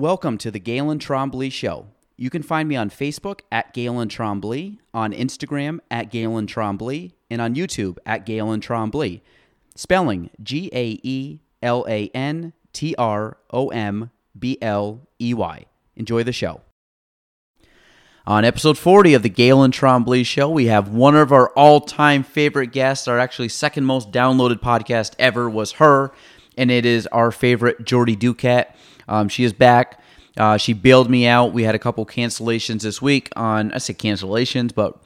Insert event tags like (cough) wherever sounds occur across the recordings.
Welcome to the Gaelan Trombley Show. You can find me on Facebook at Gaelan Trombley, on Instagram at Gaelan Trombley, and on YouTube at Gaelan Trombley. Spelling G A E L A N T R O M B L E Y. Enjoy the show. On episode 40 of the Gaelan Trombley Show, we have one of our all time favorite guests. Our actually second most downloaded podcast ever was her, and it is our favorite Jordy Duquette. Um, she is back. Uh, she bailed me out. We had a couple cancellations this week on, I say cancellations, but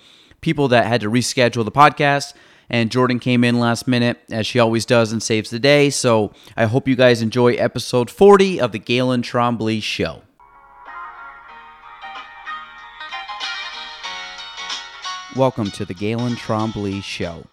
people that had to reschedule the podcast. And Jordan came in last minute, as she always does, and saves the day. So I hope you guys enjoy episode 40 of the Gaelan Trombley Show. Welcome to the Gaelan Trombley Show.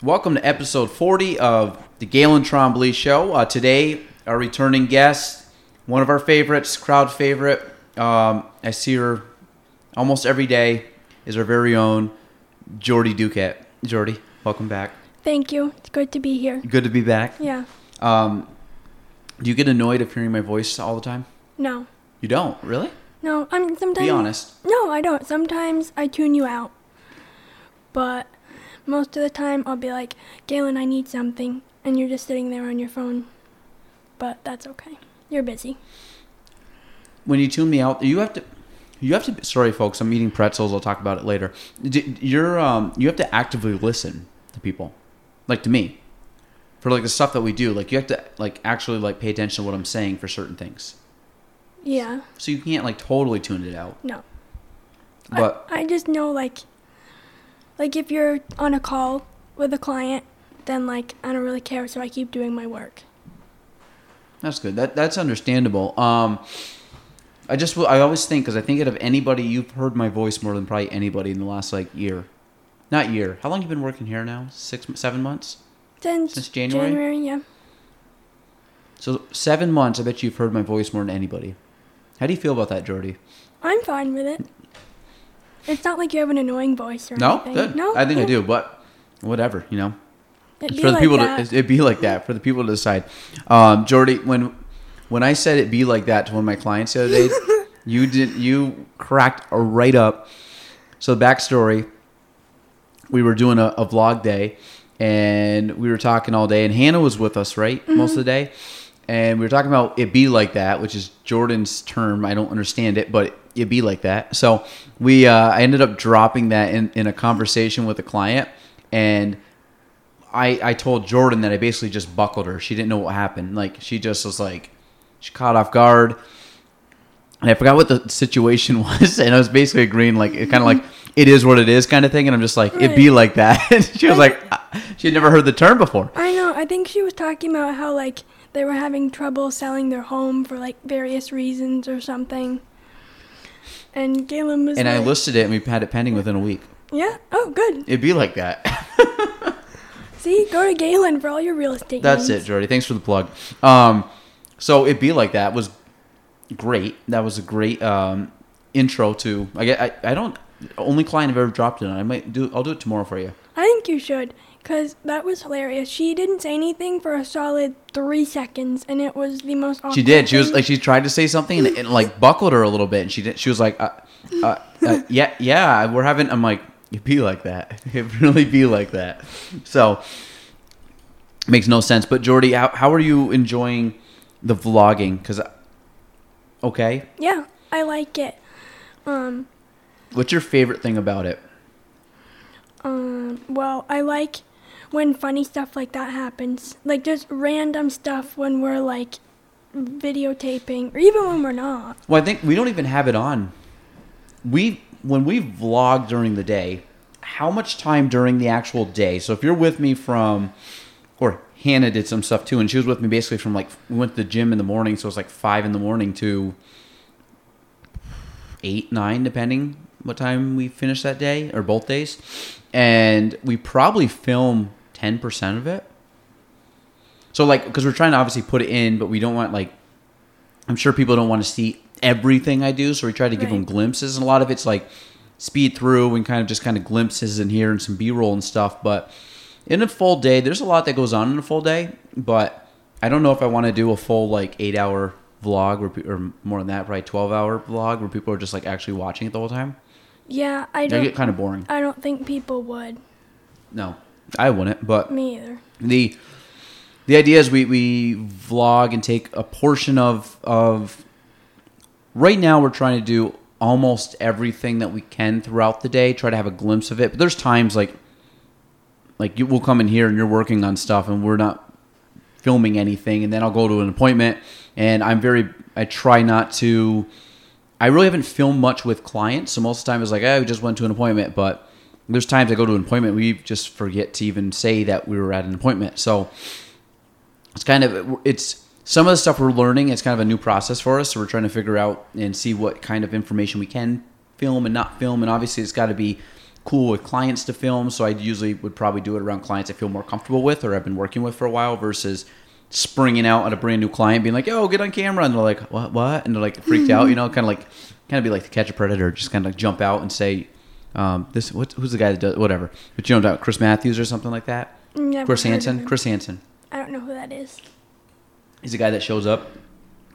Welcome to episode 40 of the Gaelan Trombley Show. Uh, today, our returning guest, one of our favorites, crowd favorite. Um, I see her almost every day, is our very own Jordy Duquette. Jordy, welcome back. Thank you. It's good to be here. Good to be back. Yeah. Um, do you get annoyed of hearing my voice all the time? No. You don't, really? No, I mean, sometimes. Be honest. No, I don't. Sometimes I tune you out. But most of the time I'll be like, Gaelan, I need something. And you're just sitting there on your phone. But that's okay. You're busy. When you tune me out, you have to. You have to. Sorry, folks. I'm eating pretzels. I'll talk about it later. You're. Um. You have to actively listen to people, like to me, for like the stuff that we do. Like you have to like actually like pay attention to what I'm saying for certain things. Yeah. So you can't like totally tune it out. No. But I, I just know, like, like if you're on a call with a client, then, like, I don't really care. So I keep doing my work. That's good. That that's understandable. Um, I just I always think because I think out of anybody you've heard my voice more than probably anybody in the last like year, not year. How long you been working here now? Six, seven months. Since, Since January? yeah. So seven months. I bet you've heard my voice more than anybody. How do you feel about that, Jordy? I'm fine with it. It's not like you have an annoying voice or No, anything. good. No, I think I do, but whatever. You know, It'd be for the like people that. to it'd be like that for the people to decide. Um, Jordy, when when I said it be like that to one of my clients the other day, (laughs) you did you cracked a right up. So the backstory, we were doing a, a vlog day, and we were talking all day, and Hannah was with us, right, most of the day, and we were talking about it be like that, which is Jordan's term. I don't understand it, but it be like that. So we, uh, I ended up dropping that in in a conversation with a client, and. I, I told Jordan that I basically just buckled her. She didn't know what happened. Like she just was like, she caught off guard, and I forgot what the situation (laughs) was. And I was basically agreeing like it kind of like it is what it is kind of thing. And I'm just like it be like that. And (laughs) she was like, uh, she had never heard the term before. I know. I think she was talking about how like they were having trouble selling their home for like various reasons or something. And Gaelan was And I listed it, and we had it pending within a week. Yeah. Oh, good. It'd be like that. (laughs) See, go to Gaelan for all your real estate. That's it. Jordy. Thanks for the plug. Um, so it'd be like that was great. That was a great um, intro to. I get. I, I don't. Only client I've ever dropped it on. I might do. I'll do it tomorrow for you. I think you should, cause that was hilarious. She didn't say anything for a solid three seconds, and it was the most. She did. She was like she tried to say something and it, like buckled her a little bit, and she did. She was like, uh, uh, uh, (laughs) "Yeah, yeah, we're having." I'm like, "It be like that. (laughs) It really be like that." So makes no sense. But Jordy, how how are you enjoying the vlogging? Because okay, Yeah, I like it. Um, what's your favorite thing about it? um, well, I like when funny stuff like that happens. Like just random stuff when we're like videotaping, or even when we're not. Well, I think we don't even have it on. We when we vlog during the day, how much time during the actual day? So if you're with me from, or Hannah did some stuff too, and she was with me basically from like we went to the gym in the morning, so it was like five in the morning to eight, nine, depending what time we finished that day or both days, and we probably film ten percent of it. So like, because we're trying to obviously put it in, but we don't want like I'm sure people don't want to see everything I do. So we try to give them glimpses, and a lot of it's like speed through and kind of just kind of glimpses in here and some B roll and stuff. But in a full day, there's a lot that goes on in a full day. But I don't know if I want to do a full like eight hour vlog or, pe- or more than that, probably twelve hour vlog where people are just like actually watching it the whole time. Yeah, I don't. get kind of boring. I don't think people would. No, I wouldn't. But Me either. the the idea is we, we vlog and take a portion of of right now we're trying to do almost everything that we can throughout the day try to have a glimpse of it but there's times like like you will come in here and you're working on stuff and we're not filming anything and then I'll go to an appointment and I'm very I try not to I really haven't filmed much with clients so most of the time it's like oh we just went to an appointment but there's times I go to an appointment we just forget to even say that we were at an appointment. So it's kind of it's some of the stuff we're learning it's kind of a new process for us. So we're trying to figure out and see what kind of information we can film and not film. And obviously it's got to be cool with clients to film. So i usually would probably do it around clients i feel more comfortable with or i've been working with for a while versus springing out at a brand new client being like yo get on camera. And they're like what what? And they're like freaked out you know kind of like kind of be like the catch a predator just kind of jump out and say um, this what, who's the guy that does whatever but you know chris matthews or something like that Never chris hansen chris hansen I don't know who that is. He's a guy that shows up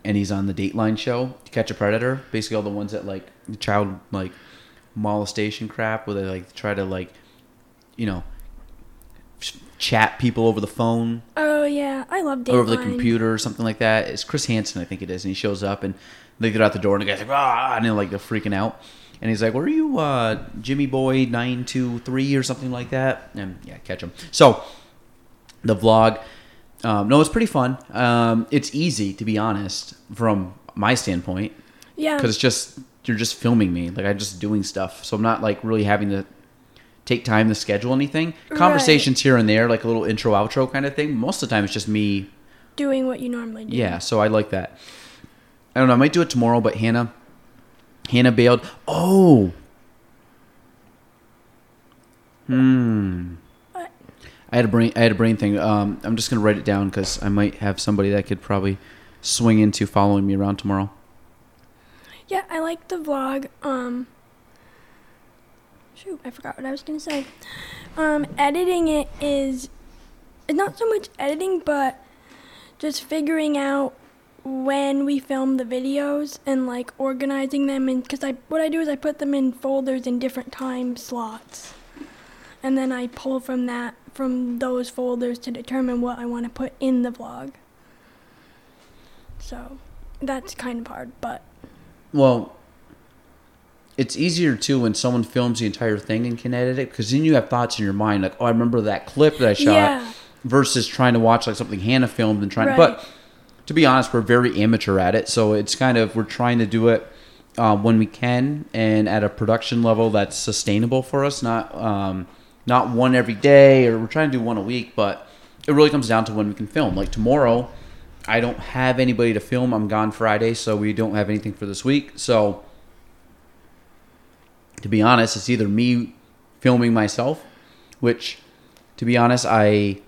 and he's on the Dateline show to catch a predator. Basically, all the ones that like the child like molestation crap, where they like try to like, you know, ch- chat people over the phone Oh yeah, I love Dateline. or over the computer or something like that. It's Chris Hansen, I think it is, and he shows up and they get out the door and the guy's like, ah, and they're like they're freaking out. And he's like, "Were you uh, Jimmy Boy nine two three or something like that?" And yeah, catch him. So the vlog. Um, no, it's pretty fun. Um, it's easy to be honest from my standpoint Yeah. because it's just you're just filming me, like I'm just doing stuff, so I'm not like really having to take time to schedule anything. Right. Conversations here and there, like a little intro outro kind of thing. Most of the time, it's just me. Doing what you normally do. Yeah, so I like that. I don't know. I might do it tomorrow, but Hannah, Hannah bailed. Oh. Hmm. What? I had a brain. I had a brain thing. Um, I'm just gonna write it down because I might have somebody that could probably swing into following me around tomorrow. Yeah, I like the vlog. Um. Shoot, I forgot what I was gonna say. Um, editing it is, it's not so much editing, but just figuring out when we film the videos and like organizing them and because I what I do is I put them in folders in different time slots, and then I pull from that from those folders to determine what I want to put in the vlog. So that's kind of hard, but Well, it's easier too when someone films the entire thing and can edit it because then you have thoughts in your mind like, oh, I remember that clip that I shot, Yeah. versus trying to watch like something Hannah filmed and trying. Right. But to be honest, we're very amateur at it, so it's kind of we're trying to do it uh, when we can and at a production level that's sustainable for us. Not um, not one every day, or we're trying to do one a week, but it really comes down to when we can film. Like tomorrow, I don't have anybody to film. I'm gone Friday, so we don't have anything for this week. So, to be honest, it's either me filming myself, which, to be honest, I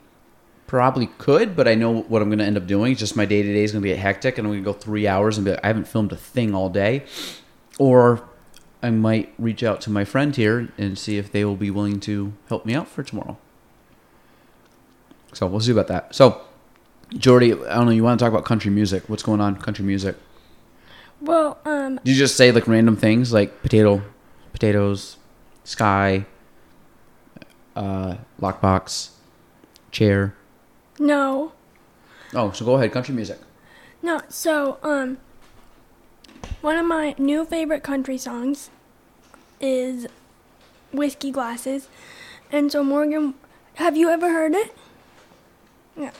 probably could, but I know what I'm going to end up doing. It's just my day to day is going to get hectic, and I'm going to go three hours and be like, I haven't filmed a thing all day. Or I might reach out to my friend here and see if they will be willing to help me out for tomorrow. So we'll see about that. So, Jordy, I don't know. You want to talk about country music? What's going on country music? well, um, Do you just say like random things like potato, potatoes, sky, uh, lockbox, chair? No, Oh, so go ahead. Country music. no. So, um, one of my new favorite country songs is "Whiskey Glasses," and so Morgan, have you ever heard it? Yeah.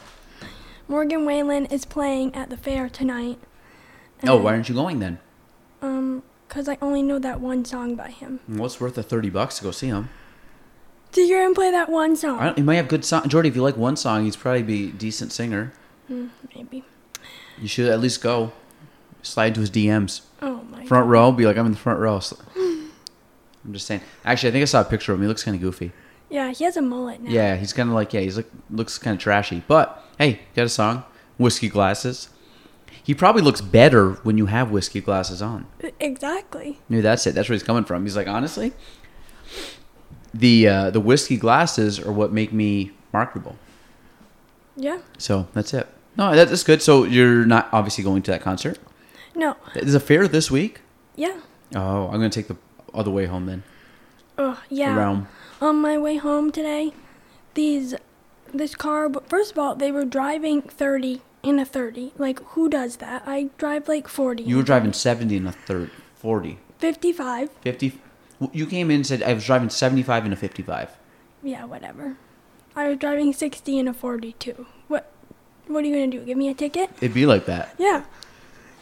Morgan Wallen is playing at the fair tonight. Oh, why aren't you going then? Um, cause I only know that one song by him. What's worth the thirty bucks to go see him? To hear him play that one song, he might have good song. Jordy, if you like one song, he's probably be a decent singer. Hmm, maybe. You should at least go. Slide to his DMs. Oh my. Front row, be like, I'm in the front row. So- I'm just saying. Actually, I think I saw a picture of him. He looks kind of goofy. Yeah, he has a mullet now. Yeah, he's kind of like yeah, he's like looks kind of trashy. But hey, got a song, whiskey glasses. He probably looks better when you have whiskey glasses on. Exactly. Maybe that's it. That's where he's coming from. He's like, honestly, the uh, the whiskey glasses are what make me marketable. Yeah. So that's it. No, that- that's good. So you're not obviously going to that concert. No. Is a fair this week? Yeah. Oh, I'm gonna take the other way home then. Oh, yeah. Around. On my way home today, these this car. but First of all, they were driving 30 in a 30. Like who does that? I drive like 40. You were driving 70 in a 30. 40, 55. 50. You came in and said I was driving 75 and a 55. Yeah, whatever. I was driving 60 in a 42. What? What are you gonna do? Give me a ticket? It'd be like that. Yeah.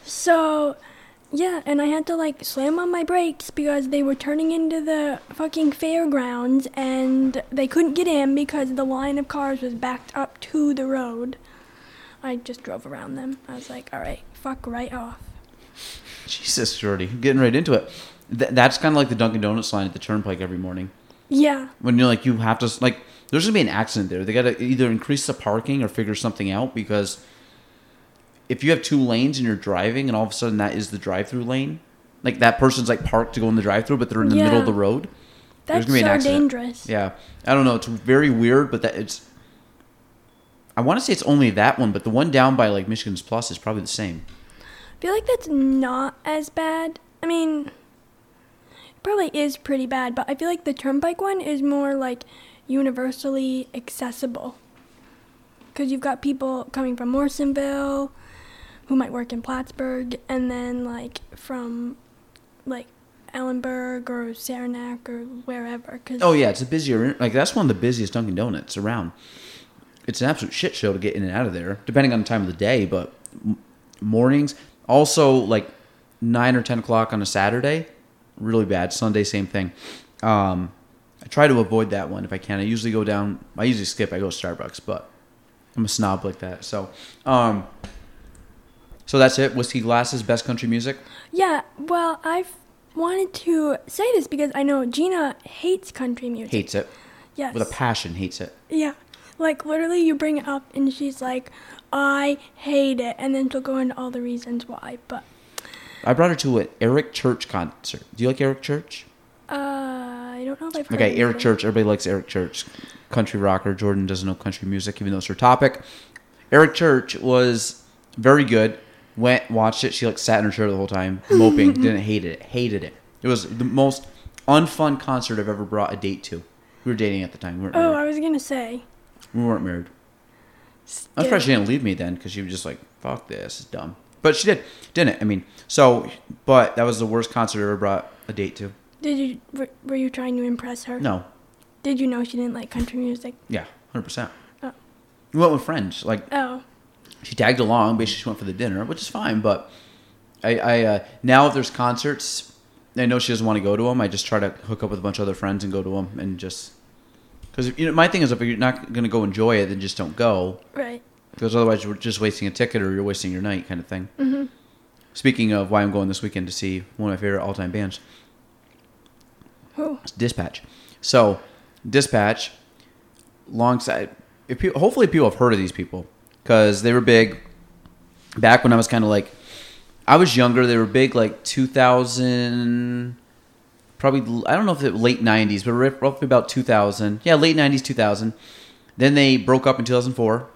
So, yeah, and I had to like slam on my brakes because they were turning into the fucking fairgrounds and they couldn't get in because the line of cars was backed up to the road. I just drove around them. I was like, all right, fuck right off. Jesus, Jordy, getting right into it. Th- that's kind of like the Dunkin' Donuts line at the Turnpike every morning. Yeah, When you're like, you have to like, there's gonna be an accident there. They gotta either increase the parking or figure something out because if you have two lanes and you're driving and all of a sudden that is the drive-through lane, like that person's like parked to go in the drive-through, but they're in the middle of the road. There's that's gonna be an so accident. dangerous. Yeah, I don't know. It's very weird, but that it's. I want to say it's only that one, but the one down by like Michigan's Plus is probably the same. I feel like that's not as bad. I mean, probably is pretty bad, but I feel like the turnpike one is more like universally accessible. Because you've got people coming from Morrisonville who might work in Plattsburgh, and then like from like Ellenburg or Saranac or wherever. Cause, Oh yeah, it's a busier. Like that's one of the busiest Dunkin' Donuts around. It's an absolute shit show to get in and out of there, depending on the time of the day. But mornings, also like nine or ten o'clock on a Saturday, really bad. Sunday, same thing. Um, I try to avoid that one if I can. I usually go down. I usually skip. I go to Starbucks, but I'm a snob like that. So, um, so that's it. Whiskey glasses, best country music. Yeah, well, I've wanted to say this because I know Gina hates country music. Hates it Yes. with a passion. Hates it. Yeah. Like literally you bring it up and she's like, I hate it and then she'll go into all the reasons why. But I brought her to an Eric Church concert. Do you like Eric Church? uh I don't know if I've heard Okay, Eric. Church. Everybody likes Eric Church. Country rocker. Jordan doesn't know country music, even though it's her topic. Eric Church was very good. Went, watched it. She like sat in her chair the whole time, (laughs) moping. Didn't hate it. Hated it. It was the most unfun concert I've ever brought a date to. We were dating at the time. We weren't Oh, married. I was gonna say. We weren't married. I'm surprised she didn't leave me then because she was just like, fuck this, it's dumb. But she did, didn't. it? I mean, so, but that was the worst concert I ever brought a date to. Did you were, were you trying to impress her? No. Did you know she didn't like country music? Yeah, 100%. Oh. We went with friends. Like, Oh. she tagged along. Basically, she went for the dinner, which is fine. But I, I uh, now if there's concerts, I know she doesn't want to go to them. I just try to hook up with a bunch of other friends and go to them and just because you know my thing is if you're not going to go enjoy it, then just don't go Right. Because otherwise you're just wasting a ticket or you're wasting your night, kind of thing. Mhm. Speaking of why I'm going this weekend to see one of my favorite all-time bands, Who? it's Dispatch. So, Dispatch, alongside, if people, hopefully people have heard of these people because they were big back when I was kind of like, I was younger. They were big like 2000, probably I don't know if it late 90s, but roughly about 2000. Yeah, late 90s, 2000. Then they broke up in 2004,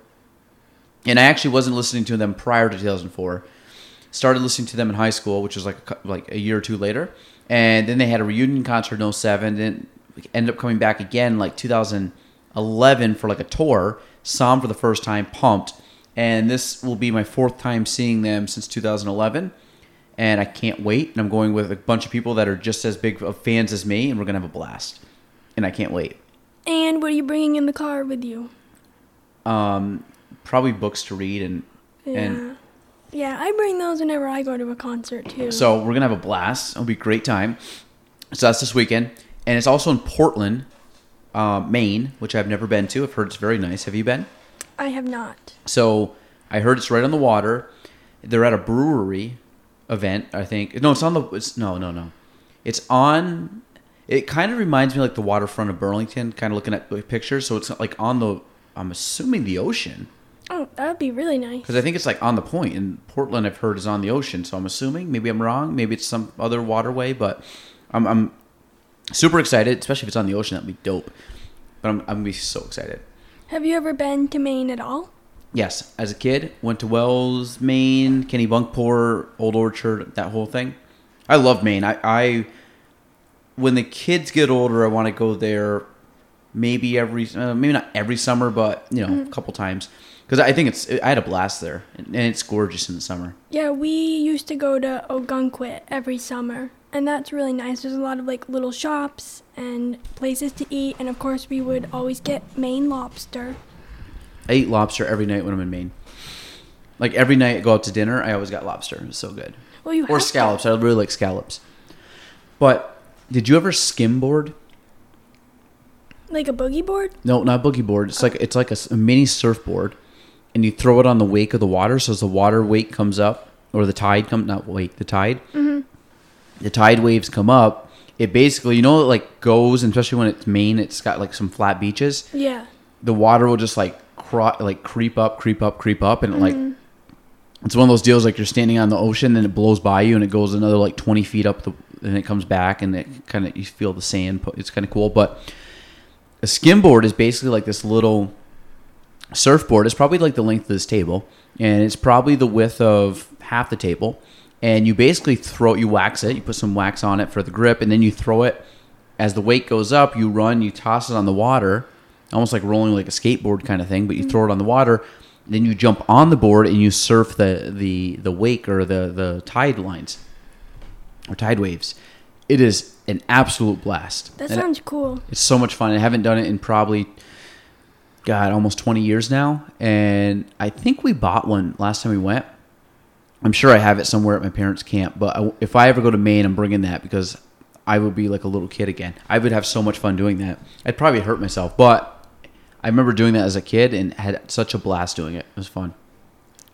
and I actually wasn't listening to them prior to 2004 started listening to them in high school, which was like a, like a year or two later, and then they had a reunion concert in 07, and ended up coming back again like 2011 for like a tour. Saw them for the first time, pumped, and this will be my fourth time seeing them since 2011, and I can't wait. And I'm going with a bunch of people that are just as big of fans as me, and we're gonna have a blast, and I can't wait. And what are you bringing in the car with you? Um, probably books to read and Yeah. and yeah, I bring those whenever I go to a concert too. So we're gonna have a blast. It'll be a great time. So that's this weekend, and it's also in Portland, uh, Maine, which I've never been to. I've heard it's very nice. Have you been? I have not. So I heard it's right on the water. They're at a brewery event. I think no, it's on the. It's no, no, no. It's on. It kind of reminds me like the waterfront of Burlington. Kind of looking at pictures. So it's like on the. I'm assuming the ocean. Oh, that would be really nice. because I think it's like on the. And Portland, I've heard, is on the ocean. So I'm assuming maybe I'm wrong. Maybe it's some other waterway, but I'm, I'm super excited, especially if it's on the ocean. That'd be dope. But I'm, I'm gonna be so excited. Have you ever been to Maine at all? Yes, as a kid, went to Wells, Maine, Kennebunkport, Old Orchard, that whole thing. I love Maine. I, I when the kids get older, I want to go there. Maybe every, uh, maybe not every summer, but you know, a couple times. Because I think it's, I had a blast there, and it's gorgeous in the summer. Yeah, we used to go to Ogunquit every summer, and that's really nice. There's a lot of like little shops and places to eat, and of course, we would always get Maine lobster. I eat lobster every night when I'm in Maine. Like every night I go out to dinner, I always got lobster. It's so good. Well, you Or have to. scallops. I really like scallops. But did you ever skimboard? like a boogie board. No, not boogie board. It's like it's like a mini surfboard, and you throw it on the wake of the water. So as the water wake comes up, or the tide come not wake the tide, mm-hmm. the tide waves come up. It basically you know it like goes, especially when it's Maine, it's got like some flat beaches. Yeah, The water will just like cro- like creep up, creep up, creep up, and it, like mm-hmm. it's one of those deals like you're standing on the ocean and it blows by you and it goes another like 20 feet up the and it comes back and it kind of you feel the sand it's kind of cool but a skimboard is basically like this little surfboard is probably like the length of this table and it's probably the width of half the table and you basically throw it, you wax it you put some wax on it for the grip and then you throw it as the weight goes up you run you toss it on the water almost like rolling like a skateboard kind of thing but you throw it on the water then you jump on the board and you surf the the the wake or the the tide lines or tide waves it is an absolute blast that And sounds cool. it's so much fun. I haven't done it in probably, God, almost 20 years now. And I think we bought one last time we went. I'm sure I have it somewhere at my parents' camp. But I, if I ever go to Maine, I'm bringing that because I would be like a little kid again. I would have so much fun doing that. I'd probably hurt myself. But I remember doing that as a kid and had such a blast doing it. It was fun.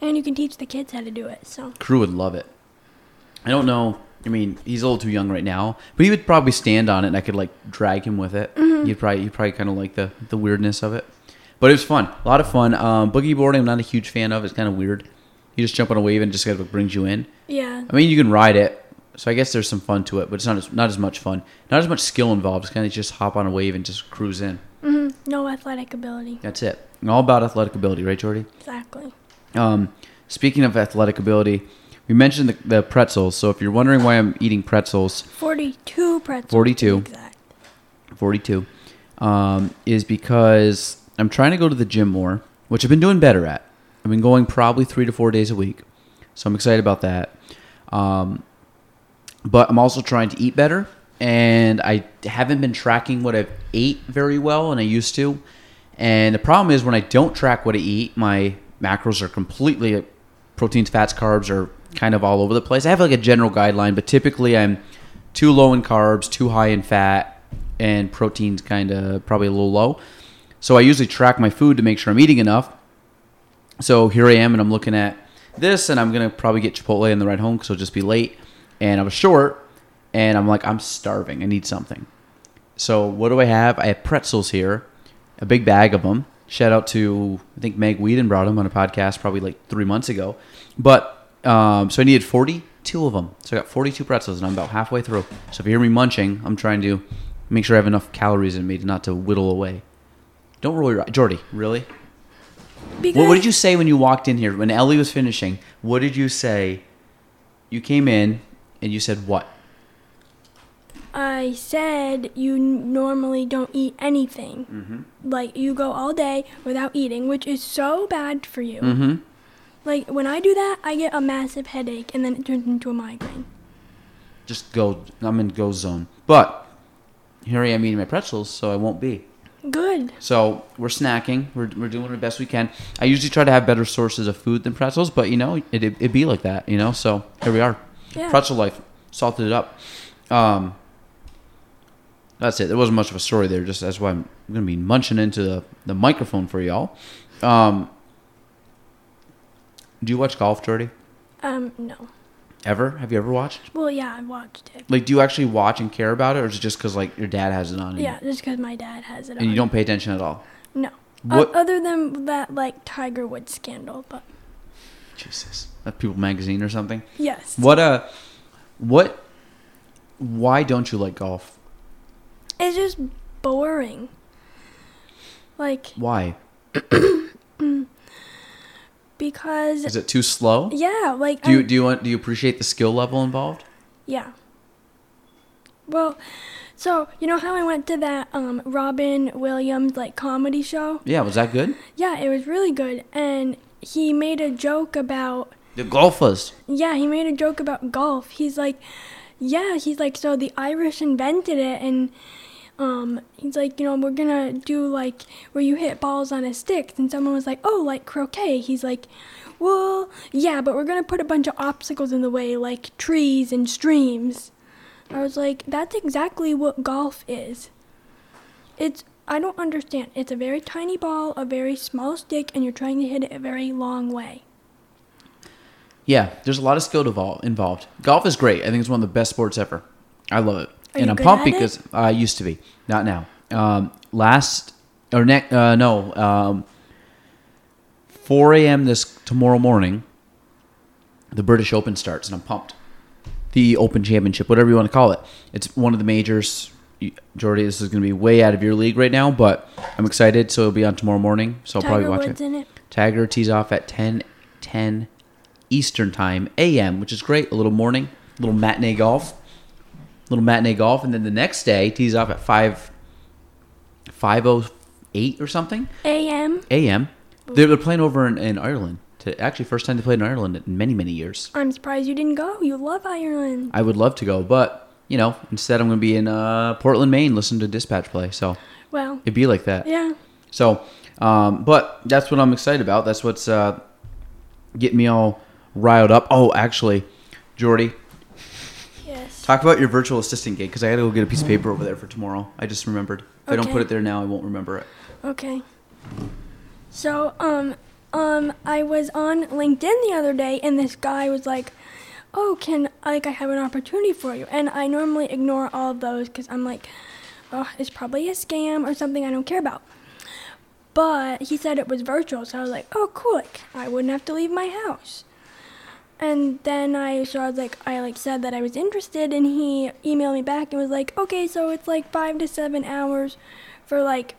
And you can teach the kids how to do it. So Crew would love it. I don't know. I mean, he's a little too young right now, but he would probably stand on it, and I could like drag him with it. Mm-hmm. You'd probably, you probably kind of like the the weirdness of it, but it was fun. A lot of fun. Um, boogie boarding, I'm not a huge fan of. It's kind of weird. You just jump on a wave and just kind of brings you in. yeah, I mean, you can ride it, so I guess there's some fun to it, but it's not as, not as much fun. Not as much skill involved. It's kind of just hop on a wave and just cruise in. hmm no athletic ability. That's it. All about athletic ability, right, Jordy? Exactly. Um, speaking of athletic ability, we mentioned the, the pretzels. So if you're wondering why I'm eating pretzels, Forty-two pretzels. 42. be Exact. 42, um, is because I'm trying to go to the gym more, which I've been doing better at. I've been going probably three to four days a week, so I'm excited about that. Um, but I'm also trying to eat better, and I haven't been tracking what I've ate very well, and I used to. And the problem is when I don't track what I eat, my macros are completely proteins, fats, carbs are kind of all over the place. I have like a general guideline, but typically I'm too low in carbs, too high in fat, and proteins kind of probably a little low. So I usually track my food to make sure I'm eating enough. So here I am, and I'm looking at this, and I'm gonna probably get Chipotle on the ride home because it'll just be late. And I was short, and I'm like, I'm starving. I need something. So what do I have? I have pretzels here, a big bag of them. Shout out to I think Meg Whedon brought them on a podcast probably like three months ago. But um, so I needed 42 of them. So I got 42 pretzels, and I'm about halfway through. So if you hear me munching, I'm trying to make sure I have enough calories in me to not to whittle away. Don't roll your eye, Jordy. Really? Because What, what did you say when you walked in here? When Ellie was finishing, what did you say? You came in and you said what? I said you normally don't eat anything. Mm-hmm. Like you go all day without eating, which is so bad for you. Mm-hmm. Like when I do that, I get a massive headache and then it turns into a migraine. Just go. I'm in go zone. But here I am eating my pretzels, so I won't be. Good. So we're snacking. We're, we're doing the best we can. I usually try to have better sources of food than pretzels, but you know, it, it, it be like that, you know? So here we are. Yeah. Pretzel life. Salted it up. Um, that's it. There wasn't much of a story there. Just that's why I'm going to be munching into the, the microphone for y'all. Um, do you watch golf, Jordy? Um, no. Ever? Have you ever watched? Well, yeah, I watched it. Like, do you actually watch and care about it, or is it just because like your dad has it on? Yeah, just because my dad has it And you don't pay attention at all. No. O- What? other than that, like Tiger Woods scandal, but Jesus, that People Magazine or something. yes. What uh, what? Why don't you like golf? It's just boring. Like Why? (clears throat) (clears throat) because Is it too slow? yeah, like Do you I'm- do you want do you appreciate the skill level involved? yeah. Well, so you know how I went to that um, Robin Williams like comedy show? Yeah, was that good? Yeah, it was really good, and he made a joke about The golfers. Yeah, he made a joke about golf. He's like, yeah, he's like, so the Irish invented it, and um, he's like, you know, we're gonna do like where you hit balls on a stick. And someone was like, oh, like croquet. He's like, well, yeah, but we're gonna put a bunch of obstacles in the way, like trees and streams. I was like, that's exactly what golf is. It's I don't understand. It's a very tiny ball, a very small stick, and you're trying to hit it a very long way. Yeah, there's a lot of skill involved. Golf is great. I think it's one of the best sports ever. I love it, Are I'm pumped because I used to be, not now. Um, last or next, uh, no, um, 4 a.m. this tomorrow morning, the British Open starts, and I'm pumped. The Open Championship, whatever you want to call it, it's one of the majors. Jordy, this is going to be way out of your league right now, but I'm excited. So it'll be on tomorrow morning. So I'll Tiger probably watch Woods it. in it. Tiger tees off at 10, 10 Eastern time AM, which is great. A little morning, a little matinee golf, little matinee golf, and then the next day tees off at five, five oh eight or something A.M. AM. They're, they're playing over in, in Ireland. To, actually, first time they played in Ireland in many many years. I'm surprised you didn't go. You love Ireland. I would love to go, but you know, instead I'm going to be in uh, Portland, Maine, listening to Dispatch play. So Well, it'd be like that. yeah. So, um, but that's what I'm excited about. That's what's uh, getting me all riled up. Oh, actually, Jordy. Talk about your virtual assistant gig because I got to go get a piece of paper over there for tomorrow. I just remembered. If I don't put it there now, I won't remember it. Okay. So, um, um, I was on LinkedIn the other day, and this guy was like, "Oh, can like I have an opportunity for you?" And I normally ignore all of those because I'm like, "Oh, it's probably a scam or something I don't care about." But he said it was virtual, so I was like, "Oh, cool! Like I wouldn't have to leave my house." And then I so I was like I like said that I was interested and he emailed me back and was like, "Okay, so it's like 5 to 7 hours for like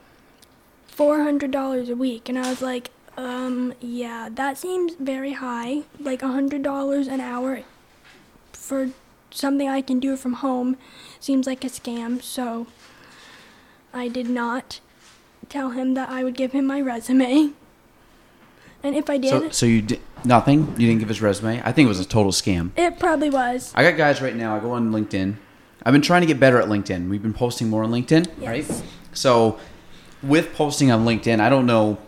$400 a week." And I was like, "Um, yeah, that seems very high. Like $100 an hour for something I can do from home seems like a scam." So I did not tell him that I would give him my resume. And if I did, So, so you did nothing. You didn't give his resume. I think it was a total scam. it probably was. I got guys right now. I go on LinkedIn. I've been trying to get better at LinkedIn. We've been posting more on LinkedIn, right? So, with posting on LinkedIn, I don't know.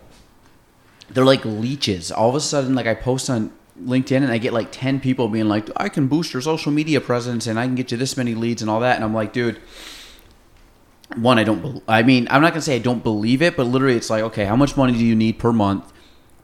They're like leeches. All of a sudden, like I post on LinkedIn and I get like 10 people being like, I can boost your social media presence and I can get you this many leads and all that. And I'm like, dude, one, I don't, bel I mean, I'm not going to say I don't believe it, but literally it's like, okay, how much money do you need per month?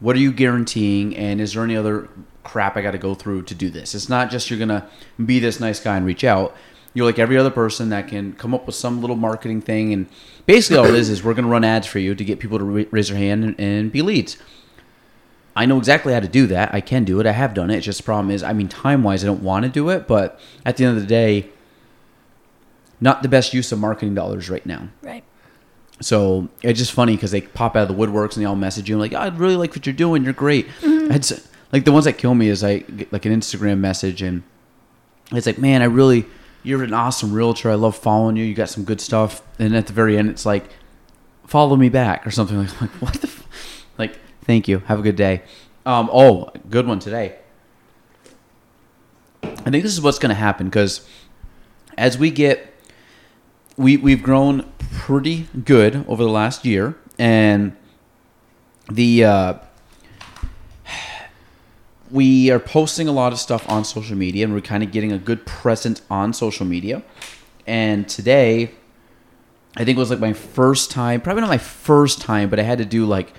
What are you guaranteeing? And is there any other crap I got to go through to do this? It's not just you're going to be this nice guy and reach out. You're like every other person that can come up with some little marketing thing. And basically, all it is is we're going to run ads for you to get people to ra- raise their hand and, and be leads. I know exactly how to do that. I can do it. I have done it. It's just the problem is, I mean, time wise, I don't want to do it. But at the end of the day, not the best use of marketing dollars right now. Right. So it's just funny because they pop out of the woodworks and they all message you I'm like, oh, "I really like what you're doing. You're great." It's like the ones that kill me is I get like an Instagram message and it's like, "Man, I really, you're an awesome realtor. I love following you. You got some good stuff." And at the very end, it's like, "Follow me back" or something (laughs) like, like "What the?" F-? Like, thank you. Have a good day. Um, oh, good one today. I think this is what's going to happen because as we get we we've grown pretty good over the last year, and the uh, we are posting a lot of stuff on social media, and we're kind of getting a good presence on social media. And today, I think it was like my first time, probably not my first time, but I had to do like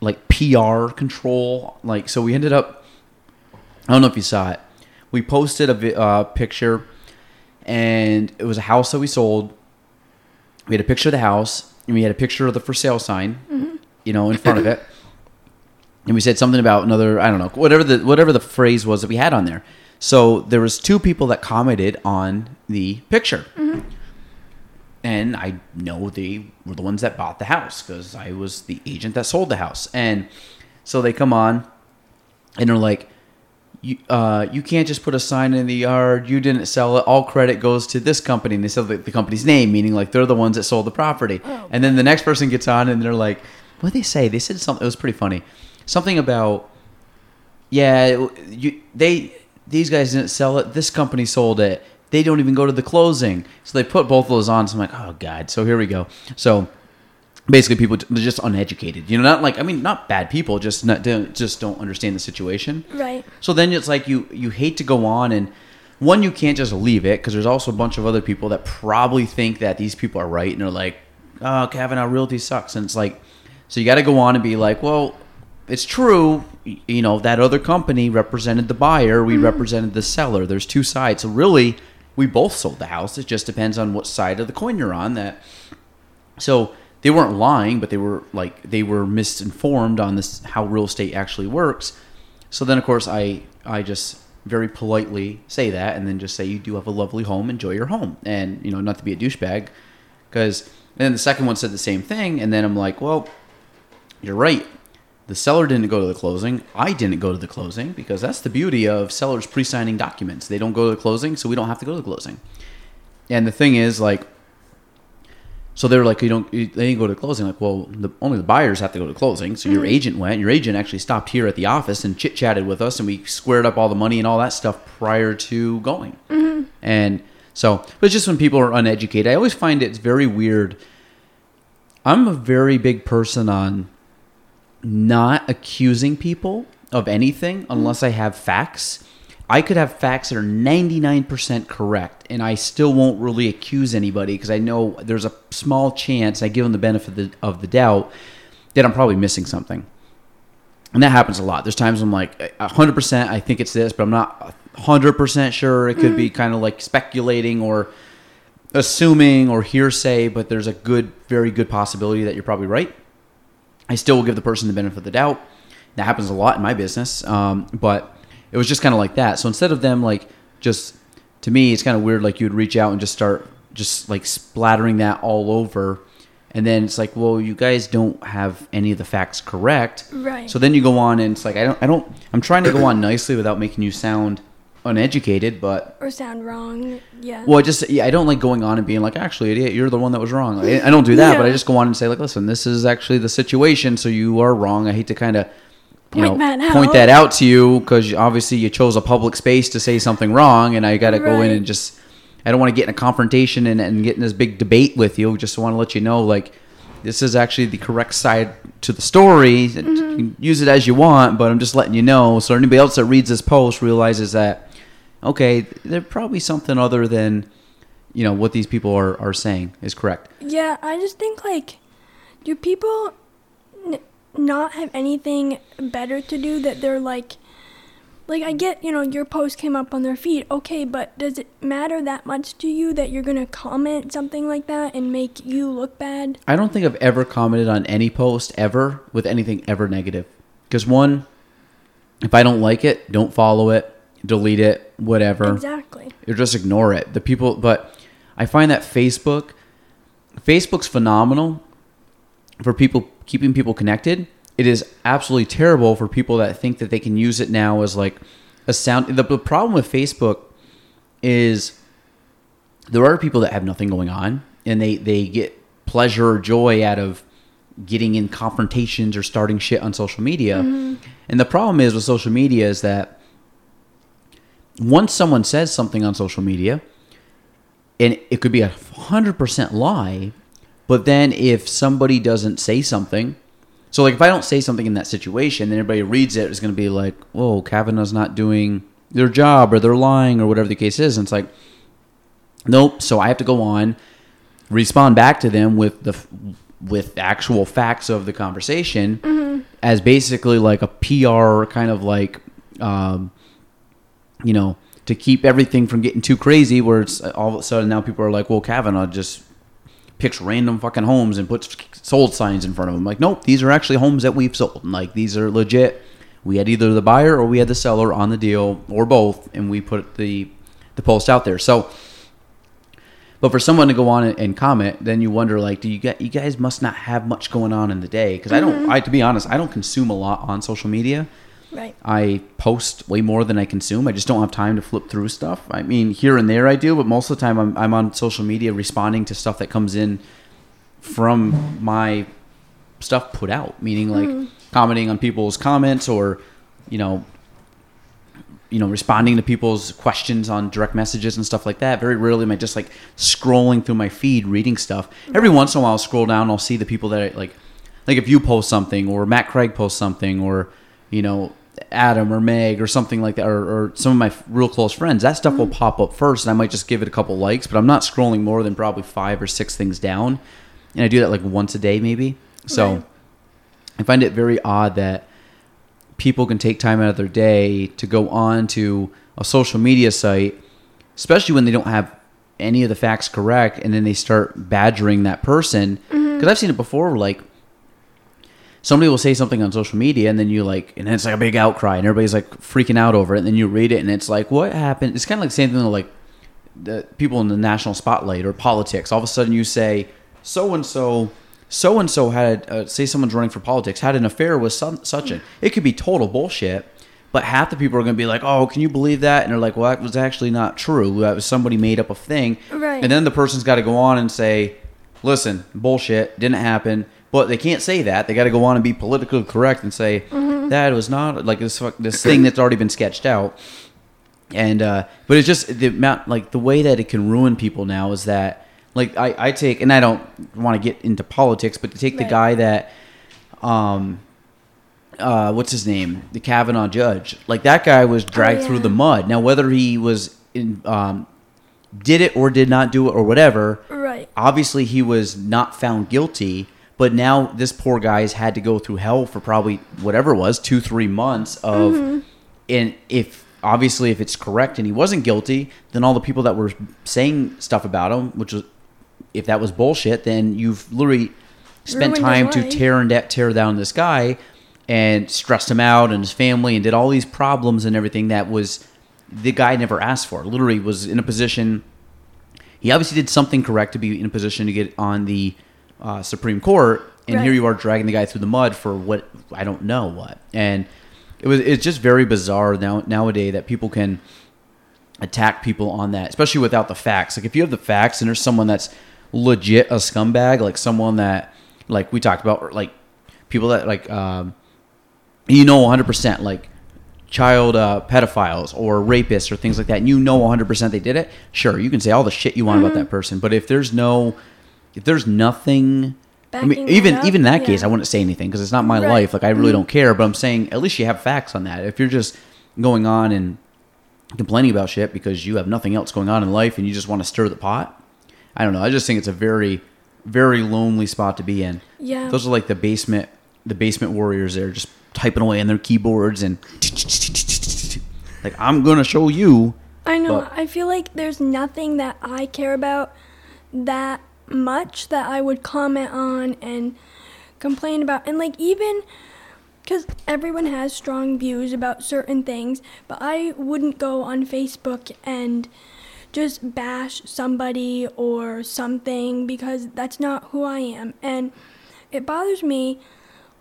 like PR control. Like, so we ended up. I don't know if you saw it. We posted a uh, picture and it was a house that we sold. We had a picture of the house, and we had a picture of the for sale sign, mm-hmm. you know, in front of it. (laughs) And we said something about another, I don't know, whatever the whatever the phrase was that we had on there. So there was two people that commented on the picture. Mm-hmm. And I know they were the ones that bought the house because I was the agent that sold the house. And so they come on and they're like, you, uh, you can't just put a sign in the yard. You didn't sell it. All credit goes to this company. And they said the, the company's name, meaning like they're the ones that sold the property. Oh. And then the next person gets on and they're like, what did they say? They said something. It was pretty funny. Something about, yeah, you, they these guys didn't sell it. This company sold it. They don't even go to the closing. So they put both of those on. So I'm like, oh god. So here we go. So basically, people they're just uneducated. You know, not like I mean, not bad people. Just not don't, just don't understand the situation. Right. So then it's like you you hate to go on and one you can't just leave it because there's also a bunch of other people that probably think that these people are right and they're like, oh, Kavanaugh Realty sucks, and it's like, so you got to go on and be like, well, it's true. You know that other company represented the buyer, we mm-hmm. represented the seller. There's two sides. So really, we both sold the house. It just depends on what side of the coin you're on. That so they weren't lying, but they were like they were misinformed on this how real estate actually works. So then, of course, I I just very politely say that, and then just say you do have a lovely home, enjoy your home, and you know not to be a douchebag, because then the second one said the same thing, and then I'm like, well, you're right. The seller didn't go to the closing. I didn't go to the closing because that's the beauty of sellers pre-signing documents. They don't go to the closing, so we don't have to go to the closing. And the thing is, like, so they were like, you don't, you, they didn't go to closing. Like, well, the, only the buyers have to go to closing. So your mm-hmm. agent went. Your agent actually stopped here at the office and chit chatted with us, and we squared up all the money and all that stuff prior to going. Mm-hmm. And so, but just when people are uneducated, I always find it's very weird. I'm a very big person on not accusing people of anything mm-hmm. unless I have facts. I could have facts that are 99% correct and I still won't really accuse anybody because I know there's a small chance I give them the benefit of the, of the doubt that I'm probably missing something. And that happens a lot. There's times I'm like 100% I think it's this, but I'm not 100% sure. It could be kind of like speculating or assuming or hearsay, but there's a good, very good possibility that you're probably right. I still will give the person the benefit of the doubt. That happens a lot in my business, um, but it was just kind of like that. So instead of them like just to me, it's kind of weird. Like you'd reach out and just start just like splattering that all over, and then it's like, well, you guys don't have any of the facts correct. Right. So then you go on and it's like I don't, I don't. I'm trying to go on nicely without making you sound uneducated, but Or sound wrong. Yeah. well, I just yeah, I don't like going on and being like, actually, idiot, you're the one that was wrong. I, I don't do that, but I just go on and say like, listen, this is actually the situation, so you are wrong. I hate to kind of you Point know that out. point that out to you because obviously you chose a public space to say something wrong, and I got to go in and just I don't want to get in a confrontation and, and get in this big debate with you. Just want to let you know like. This is actually the correct side to the story. Mm-hmm. You can use it as you want, but I'm just letting you know so anybody else that reads this post realizes that okay, there's probably something other than you know what these people are, are saying is correct. Yeah, I just think like, do people not have anything better to do that they're like, like I get you know your post came up on their feed, okay, but does it matter that much to you that you're gonna comment something like that and make you look bad? I don't think I've ever commented on any post ever with anything ever negative. Because one, if I don't like it, don't follow it, delete it, whatever. Exactly. or just ignore it. The people, but I find that Facebook, Facebook's phenomenal for people keeping people connected. It is absolutely terrible for people that think that they can use it now as like a sound. The, the problem with Facebook is there are people that have nothing going on and they they get pleasure or joy out of getting in confrontations or starting shit on social media. Mm-hmm. And the problem is with social media is that once someone says something on social media, and it could be a hundred percent lie, but then if somebody doesn't say something, so like if I don't say something in that situation, then everybody reads it, it's going to be like, "Whoa, Kavanaugh's not doing their job, or they're lying, or whatever the case is." And it's like, nope. So I have to go on, respond back to them with the with actual facts of the conversation, as basically like a PR kind of like. Um, you know, to keep everything from getting too crazy, where it's all of a sudden now people are like, well, Kavanaugh just picks random fucking homes and puts sold signs in front of them. Like, nope, these are actually homes that we've sold. And Like, these are legit. We had either the buyer or we had the seller on the deal or both, and we put the the post out there. So, but for someone to go on and comment, then you wonder, like, do you get you guys must not have much going on in the day? Because I don't. Mm-hmm. I to be honest, I don't consume a lot on social media. Right. I post way more than I consume. I just don't have time to flip through stuff. I mean, here and there I do, but most of the time I'm, I'm on social media responding to stuff that comes in from my stuff put out, meaning like hmm. commenting on people's comments or, you know, you know, responding to people's questions on direct messages and stuff like that. Very rarely am I just like scrolling through my feed reading stuff. Every once in a while I'll scroll down, and I'll see the people that I like like if you post something or Matt Craig posts something or you know Adam or Meg or something like that or, or some of my f- real close friends that stuff will mm. pop up first and I might just give it a couple likes but I'm not scrolling more than probably five or six things down and I do that like once a day maybe. So Right. I find it very odd that people can take time out of their day to go on to a social media site especially when they don't have any of the facts correct and then they start badgering that person. Mm-hmm. Because I've seen it before like somebody will say something on social media and then you like and it's like a big outcry and everybody's like freaking out over it and then you read it and it's like what happened? It's kind of like the same thing like the people in the national spotlight or politics. All of a sudden you say so and so so and so had uh, say someone's running for politics had an affair with some, such and it could be total bullshit but half the people are going to be like oh can you believe that? And they're like well that was actually not true. That was somebody made up a thing. Right. and then the person's got to go on and say listen bullshit didn't happen but they can't say that. They got to go on and be politically correct and say that was not like this fuck- this thing that's already been sketched out. And uh but it's just the amount like the way that it can ruin people now is that like i i take and i don't want to get into politics but to take the guy that um uh what's his name? The kavanaugh judge. Like that guy was dragged through yeah. the mud. Now whether he was in um did it or did not do it or whatever Right. obviously he was not found guilty but now this poor guy has had to go through hell for probably whatever it was two three months of mm-hmm. and if obviously if it's correct and he wasn't guilty then all the people that were saying stuff about him which was if that was bullshit then you've literally spent Ruined time to tear and tear down this guy and stressed him out and his family and did all these problems and everything that was the guy never asked for. Literally was in a position he obviously did something correct to be in a position to get on the uh, Supreme Court, and here you are dragging the guy through the mud for what I don't know what. And it was it's just very bizarre now nowadays that people can attack people on that, especially without the facts. Like if you have the facts and there's someone that's legit a scumbag, like someone that like we talked about, or like people that like um, you know 100% like child uh, pedophiles or rapists or things like that, and you know 100% they did it, sure, you can say all the shit you want about Mm-hmm. that person. But if there's no, there's nothing, I mean, even up? even in that case, I wouldn't say anything because it's not my Right. life. Like I really mm-hmm. don't care. But I'm saying at least you have facts on that. If you're just going on and complaining about shit because you have nothing else going on in life and you just want to stir the pot, I don't know. I just think it's a very, very lonely spot to be in. Yeah. Those are like the basement, the basement warriors. They're just typing away on their keyboards and (tsk) like I'm gonna show you. I know. But- I feel like there's nothing that I care about that much that I would comment on and complain about. And like even because everyone has strong views about certain things, but I wouldn't go on Facebook and just bash somebody or something because that's not who I am. And it bothers me,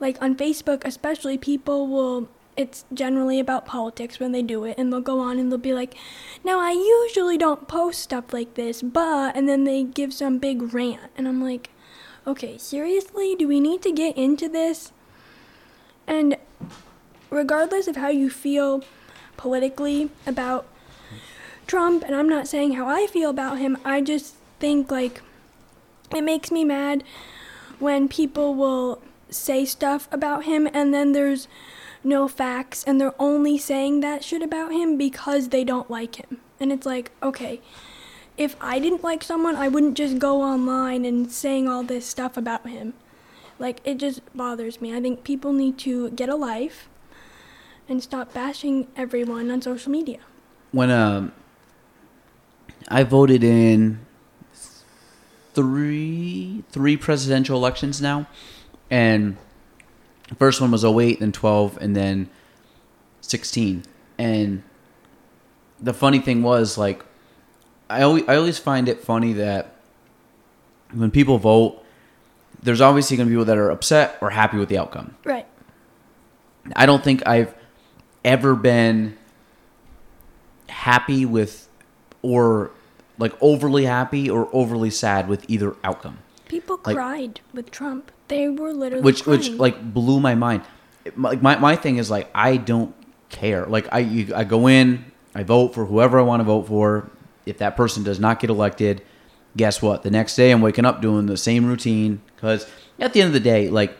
like on Facebook, especially, people will. It's generally about politics when they do it, and they'll go on and they'll be like, Now, I usually don't post stuff like this, but. And then they give some big rant. And I'm like, Okay, seriously? Do we need to get into this? And regardless of how you feel politically about Trump, and I'm not saying how I feel about him, I just think like it makes me mad when people will say stuff about him and then there's no facts and they're only saying that shit about him because they don't like him. And it's like, okay, if I didn't like someone, I wouldn't just go online and saying all this stuff about him. Like it just bothers me. I think people need to get a life and stop bashing everyone on social media. When um, I voted in three three presidential elections now, and first one was 08, then 12, and then 16. And the funny thing was, like, I always, I always find it funny that when people vote, there's obviously going to be people that are upset or happy with the outcome. Right. I don't think I've ever been happy with or like overly happy or overly sad with either outcome. People Like- cried with Trump. They were literally which which like blew my mind. Like my, my thing is like I don't care. Like I you, I go in, I vote for whoever I want to vote for. If that person does not get elected, guess what? The next day I'm waking up doing the same routine because at the end of the day, like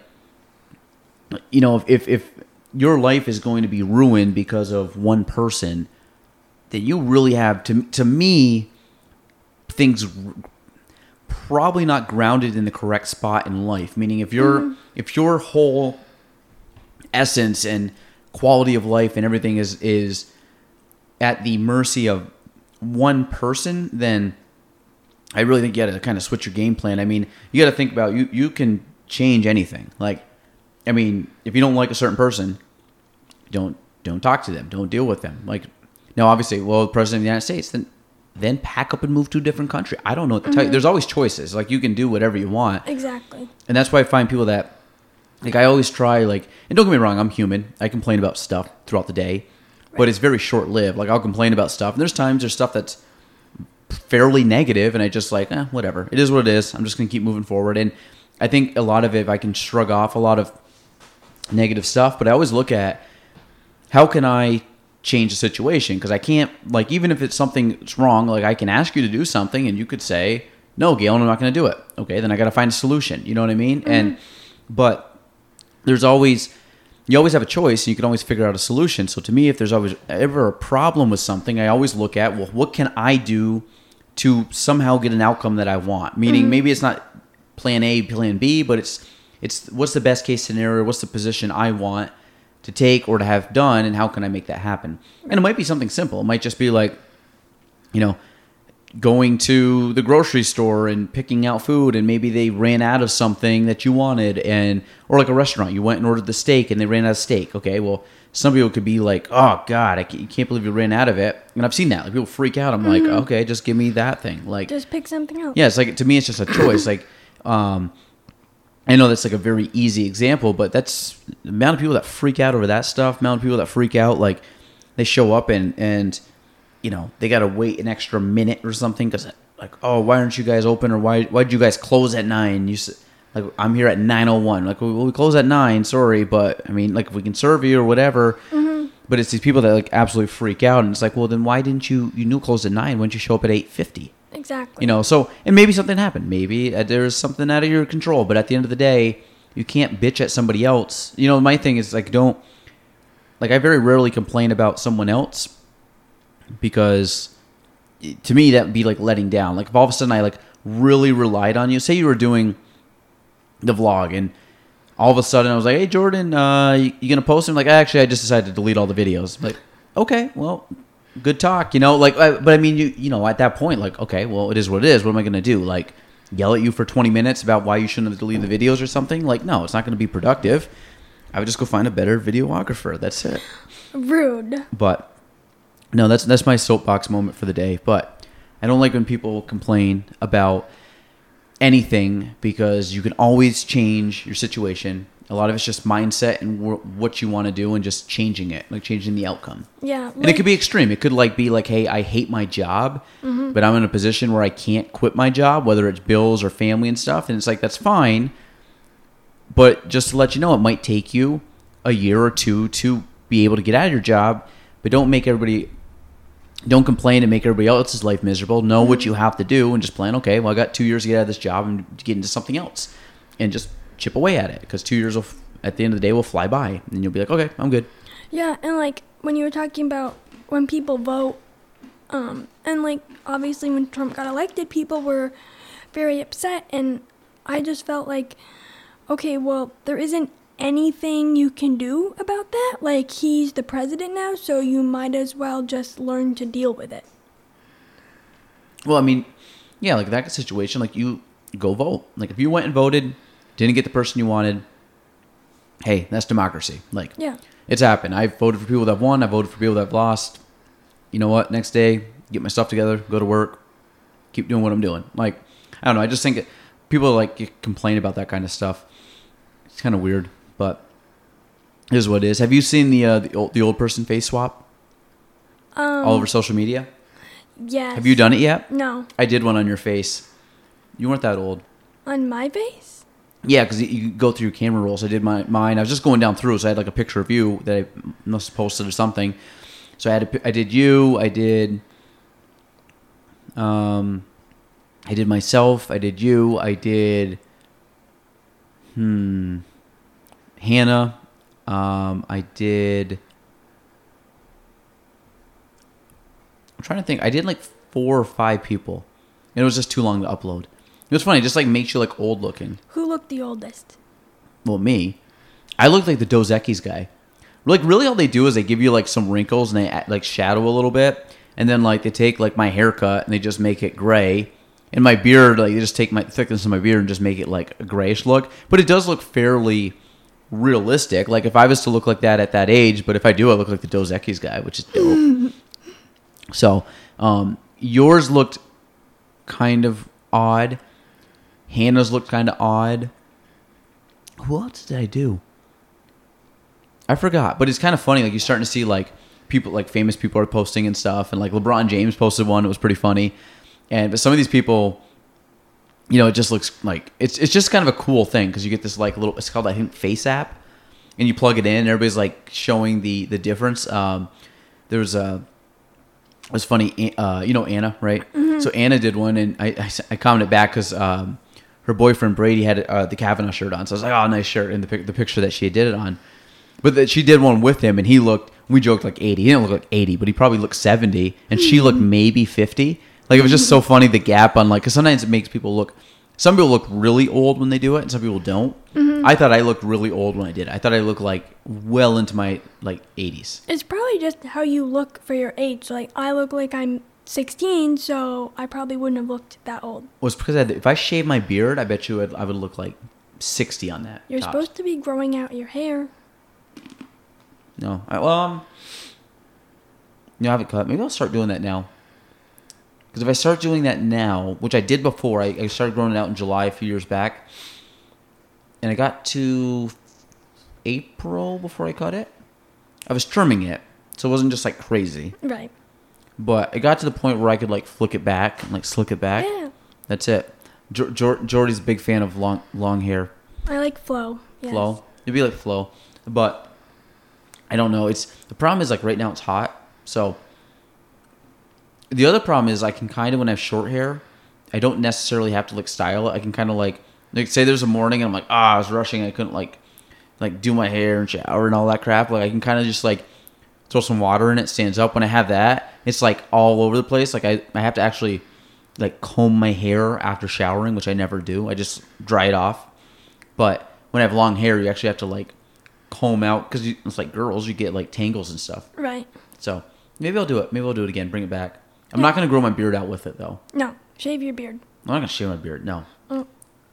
you know, if, if if your life is going to be ruined because of one person, then you really have to to me things probably not grounded in the correct spot in life. Meaning if your mm-hmm. if your whole essence and quality of life and everything is is at the mercy of one person then i really think you got to kind of switch your game plan. I mean you got to think about you you can change anything. Like i mean if you don't like a certain person don't don't talk to them. Don't deal with them. Like now obviously well the president of the united states then then pack up and move to a different country i don't know what to tell you there's always choices like you can do whatever you want exactly. and that's why I find people that like I always try like and don't get me wrong, I'm human. I complain about stuff throughout the day, but it's very short lived. Like I'll complain about stuff, and there's times there's stuff that's fairly negative, and I just like eh, whatever. It is what it is. I'm just gonna keep moving forward. And I think a lot of it, I can shrug off a lot of negative stuff, but I always look at how can I change the situation because I can't like even if it's something that's wrong, like I can ask you to do something, and you could say no, Gail, I'm not going to do it. Okay, then I got to find a solution. You know what I mean? Mm-hmm. And but there's always you always have a choice and you can always figure out a solution so to me if there's always ever a problem with something i always look at well what can i do to somehow get an outcome that i want meaning mm-hmm. maybe it's not plan a plan b but it's it's what's the best case scenario what's the position i want to take or to have done and how can i make that happen? And it might be something simple. It might just be like you know going to the grocery store and picking out food and maybe they ran out of something that you wanted and or like a restaurant. You went and ordered the steak and they ran out of steak. Okay well some people could be like oh god i can't, can't believe you ran out of it. And i've seen that. Like people freak out. I'm like okay just give me that thing. Like Just pick something else. yeah, it's like to me, it's just a choice. like, um, I know that's like a very easy example, but that's the amount of people that freak out over that stuff. Amount of people that freak out, like they show up and and you know they got to wait an extra minute or something because like, oh, why aren't you guys open or why why did you guys close at nine? You like I'm here at nine oh one. Like, well, we close at nine. Sorry, but I mean, like if we can serve you or whatever. Mm-hmm. But it's these people that like absolutely freak out, and it's like, well, then why didn't you? You knew it closed at nine. Why didn't you show up at eight fifty? Exactly. you know so and maybe something happened. Maybe uh, there's something out of your control but at the end of the day you can't bitch at somebody else. You know my thing is like don't like i very rarely complain about someone else because to me that would be like letting down. Like if all of a sudden i like really relied on you say you were doing the vlog and all of a sudden i was like hey jordan uh you, you gonna post? Them like actually i just decided to delete all the videos. Like okay well good talk you know like I, but i mean you you know at that point like okay well it is what it is what am i gonna do like yell at you for 20 minutes about why you shouldn't have deleted the videos or something like no it's not gonna be productive i would just go find a better videographer that's it Rude. but no, that's that's my soapbox moment for the day. But I don't like when people complain about anything because you can always change your situation. A lot of it's just mindset and wh- what you want to do and just changing it, like changing the outcome. Yeah. And it could be extreme. It could like be like, hey, I hate my job, mm-hmm. but I'm in a position where I can't quit my job, whether it's bills or family and stuff. And it's like that's fine. But just to let you know, it might take you a year or two to be able to get out of your job. But don't make everybody, don't complain and make everybody else's life miserable. Know what mm-hmm. you have to do and just plan. Okay, well, I got two years to get out of this job and get into something else, and just chip away at it because two years will, at the end of the day, will fly by, and you'll be like, okay, I'm good. Yeah, and like when you were talking about when people vote, um, and like obviously when Trump got elected, people were very upset, and I just felt like, okay, well, there isn't anything you can do about that. Like he's the president now, so you might as well just learn to deal with it. Well, I mean, yeah, like that situation, like you, go vote. Like if you went and voted, didn't get the person you wanted, hey, that's democracy. Like Yeah. it's happened. I've voted for people that have won. I voted for people that have lost. You know what? Next day, get my stuff together, go to work, keep doing what I'm doing. Like I don't know. I just think it, people like complain about that kind of stuff. It's kind of weird, but it is what it is. Have you seen the uh, the old, the old person face swap Um, all over social media? Yes. Have you done it yet? No. I did one on your face. You weren't that old. On my face? Yeah, because you go through camera rolls. I did my, mine. I was just going down through, so I had like a picture of you that I must have posted or something. So I had a, I did you. I did. Um, I did myself. I did you. I did. Hmm. Hannah. Um, I did. I'm trying to think. I did like four or five people, and it was just too long to upload. It was funny. It just like makes you like old looking. Who looked the oldest? Well, me, I look like the Dos Equis guy. Like, really, all they do is they give you like some wrinkles and they add, like shadow a little bit, and then like they take like my haircut and they just make it gray, and my beard like they just take my thickness of my beard and just make it like a grayish look. But it does look fairly realistic. Like if I was to look like that at that age, but if I do, I look like the Dos Equis guy, which is dope. (laughs) so, um, yours looked kind of odd. Hannah's looked kind of odd. Who else did I do? I forgot, but it's kind of funny. Like you're starting to see like people, like famous people are posting and stuff, and like LeBron James posted one. It was pretty funny, and but some of these people, you know, it just looks like it's it's just kind of a cool thing because you get this like little. It's called I think Face app, and you plug it in, and everybody's like showing the the difference. Um, there was a it was funny. Uh, you know Anna, right? So Anna did one, and I I, I commented back because um, her boyfriend Brady had uh, the Kavanaugh shirt on. So I was like, "Oh, nice shirt!" And the pic- the picture that she did it on, but that she did one with him, and he looked. We joked like eighty. He didn't look like eighty, but he probably looked seventy, and she looked maybe fifty. Like it was just so (laughs) funny the gap on like because sometimes it makes people look. Some people look really old when they do it, and some people don't. I thought I looked really old when I did. it. I thought I looked like well into my like eighties. It's probably just how you look for your age. Like, I look like I'm 16, so I probably wouldn't have looked that old. was because I had, if I shaved my beard, I bet you I'd, I would look like sixty on that. You're tops. supposed to be growing out your hair. No, I, well, um, no, I haven't cut. Maybe I'll start doing that now. Because if I start doing that now, which I did before, I, I started growing it out in July a few years back, and I got to April before I cut it. I was trimming it, so it wasn't just like crazy, Right. But it got to the point where I could like flick it back and like slick it back. Yeah. That's it. Jor- Jor- Jordy's a big fan of long long hair. I like flow. Yes. flow. It'd be like flow, but I don't know. It's the problem is like right now it's hot, so the other problem is I can kind of when I have short hair, I don't necessarily have to like style it. I can kind of like like say there's a morning and I'm like ah I was rushing I couldn't like like do my hair and shower and all that crap. Like I can kind of just like throw some water in it, stands up. When I have that, it's like all over the place. Like I I have to actually like comb my hair after showering, which I never do. I just dry it off. But when I have long hair, you actually have to like comb out because it's like girls, you get like tangles and stuff. Right. So maybe I'll do it. Maybe I'll do it again. Bring it back. I'm not gonna grow my beard out with it though. No, shave your beard. I'm not gonna shave my beard. No, Oh,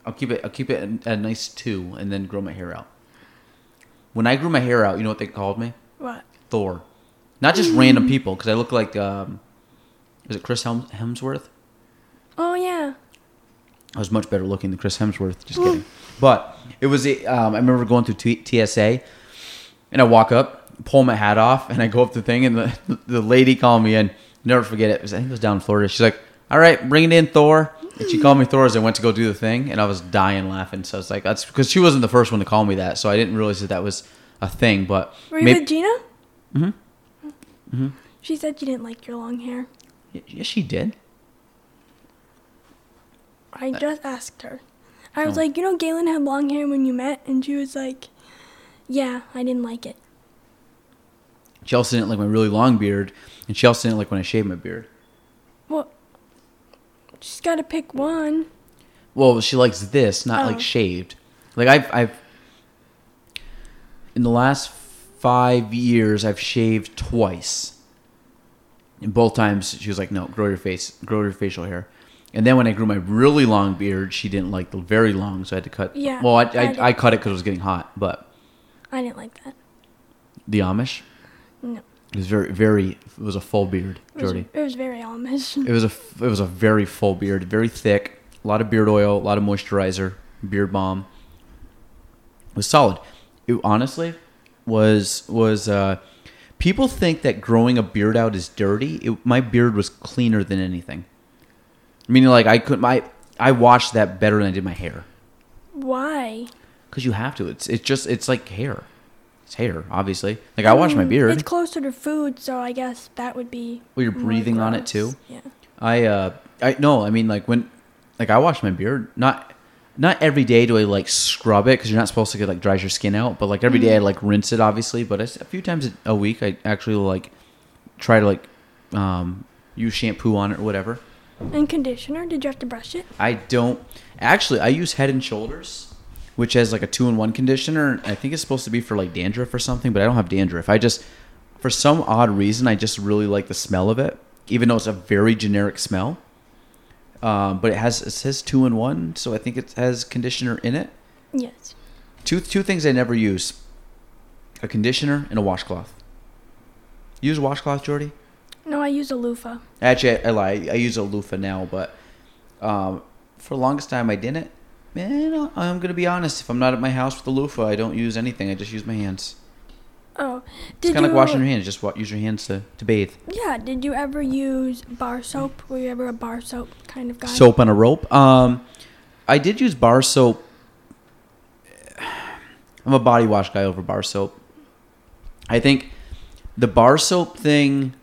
I'll keep it. I'll keep it a, a nice two, and then grow my hair out. When I grew my hair out, you know what they called me? what? Thor. Not just random people, because I look like um, is it Chris Helm- Hemsworth? Oh yeah. I was much better looking than Chris Hemsworth. Just kidding. But it was. a- Um, I remember going through T- TSA, and I walk up, pull my hat off, and I go up the thing, and the the lady called me in. Never forget it. it was, I think it was down in Florida. She's like, "All right, bring it in, Thor." And she called me Thor as I went to go do the thing, and I was dying laughing. So I was like, "That's because she wasn't the first one to call me that." So I didn't realize that that was a thing. But Were you maybe- with Gina? Mhm. Mhm. She said she didn't like your long hair. yes, she did. I just asked her. I was Oh. like, you know, Gaelan had long hair when you met, and she was like, yeah, I didn't like it. She also didn't like my really long beard, and she also didn't like when I shaved my beard. Well, she's got to pick one. Well, she likes this, not Oh. like shaved. Like I've, I've in the last five years, I've shaved twice. And both times, she was like, "No, grow your face, grow your facial hair." And then when I grew my really long beard, she didn't like the very long, so I had to cut. Yeah, Well, I, I. I, I cut it because it was getting hot, but I didn't like that. the Amish, No. it was very, very. It was a full beard, It was, Jordy. it was very Amish. It was a, it was a very full beard, very thick, a lot of beard oil, a lot of moisturizer, beard balm. It was solid. It honestly was was. uh People think that growing a beard out is dirty. It, my beard was cleaner than anything. Meaning, like I could my I washed that better than I did my hair. Why? Because you have to. It's it's just it's like hair. It's hair, obviously. Like I wash my Mm, beard. It's closer to food, so I guess that would be. Well, you're breathing on it too. Yeah. I uh I no, I mean like when like I wash my beard, not not every day do I like scrub it because you're not supposed to get like dries your skin out, but like every day I like rinse it obviously, but it's a few times a week I actually like try to like um use shampoo on it or whatever. And conditioner? Did you have to brush it? I don't actually I use Head and Shoulders, which has like a two in one conditioner. I think it's supposed to be for like dandruff or something, but I don't have dandruff. I just for some odd reason I just really like the smell of it, even though it's a very generic smell. Um, but it has it says two in one, so I think it has conditioner in it. Yes. Two two things I never use: a conditioner and a washcloth. You use a washcloth, Jordy? No, I use a loofah. Actually, I, I lie. I use a loofah now, but um, for the longest time I didn't. Man, I'm gonna be honest. If I'm not at my house with a loofah, I don't use anything. I just use my hands. Oh, did It's kind of like washing your hands. Just use your hands to, to bathe. Yeah. Did you ever use bar soap? Were you ever a bar soap kind of guy? Soap on a rope. Um, I did use bar soap. (sighs) I'm a body wash guy over bar soap. I think the bar soap thing.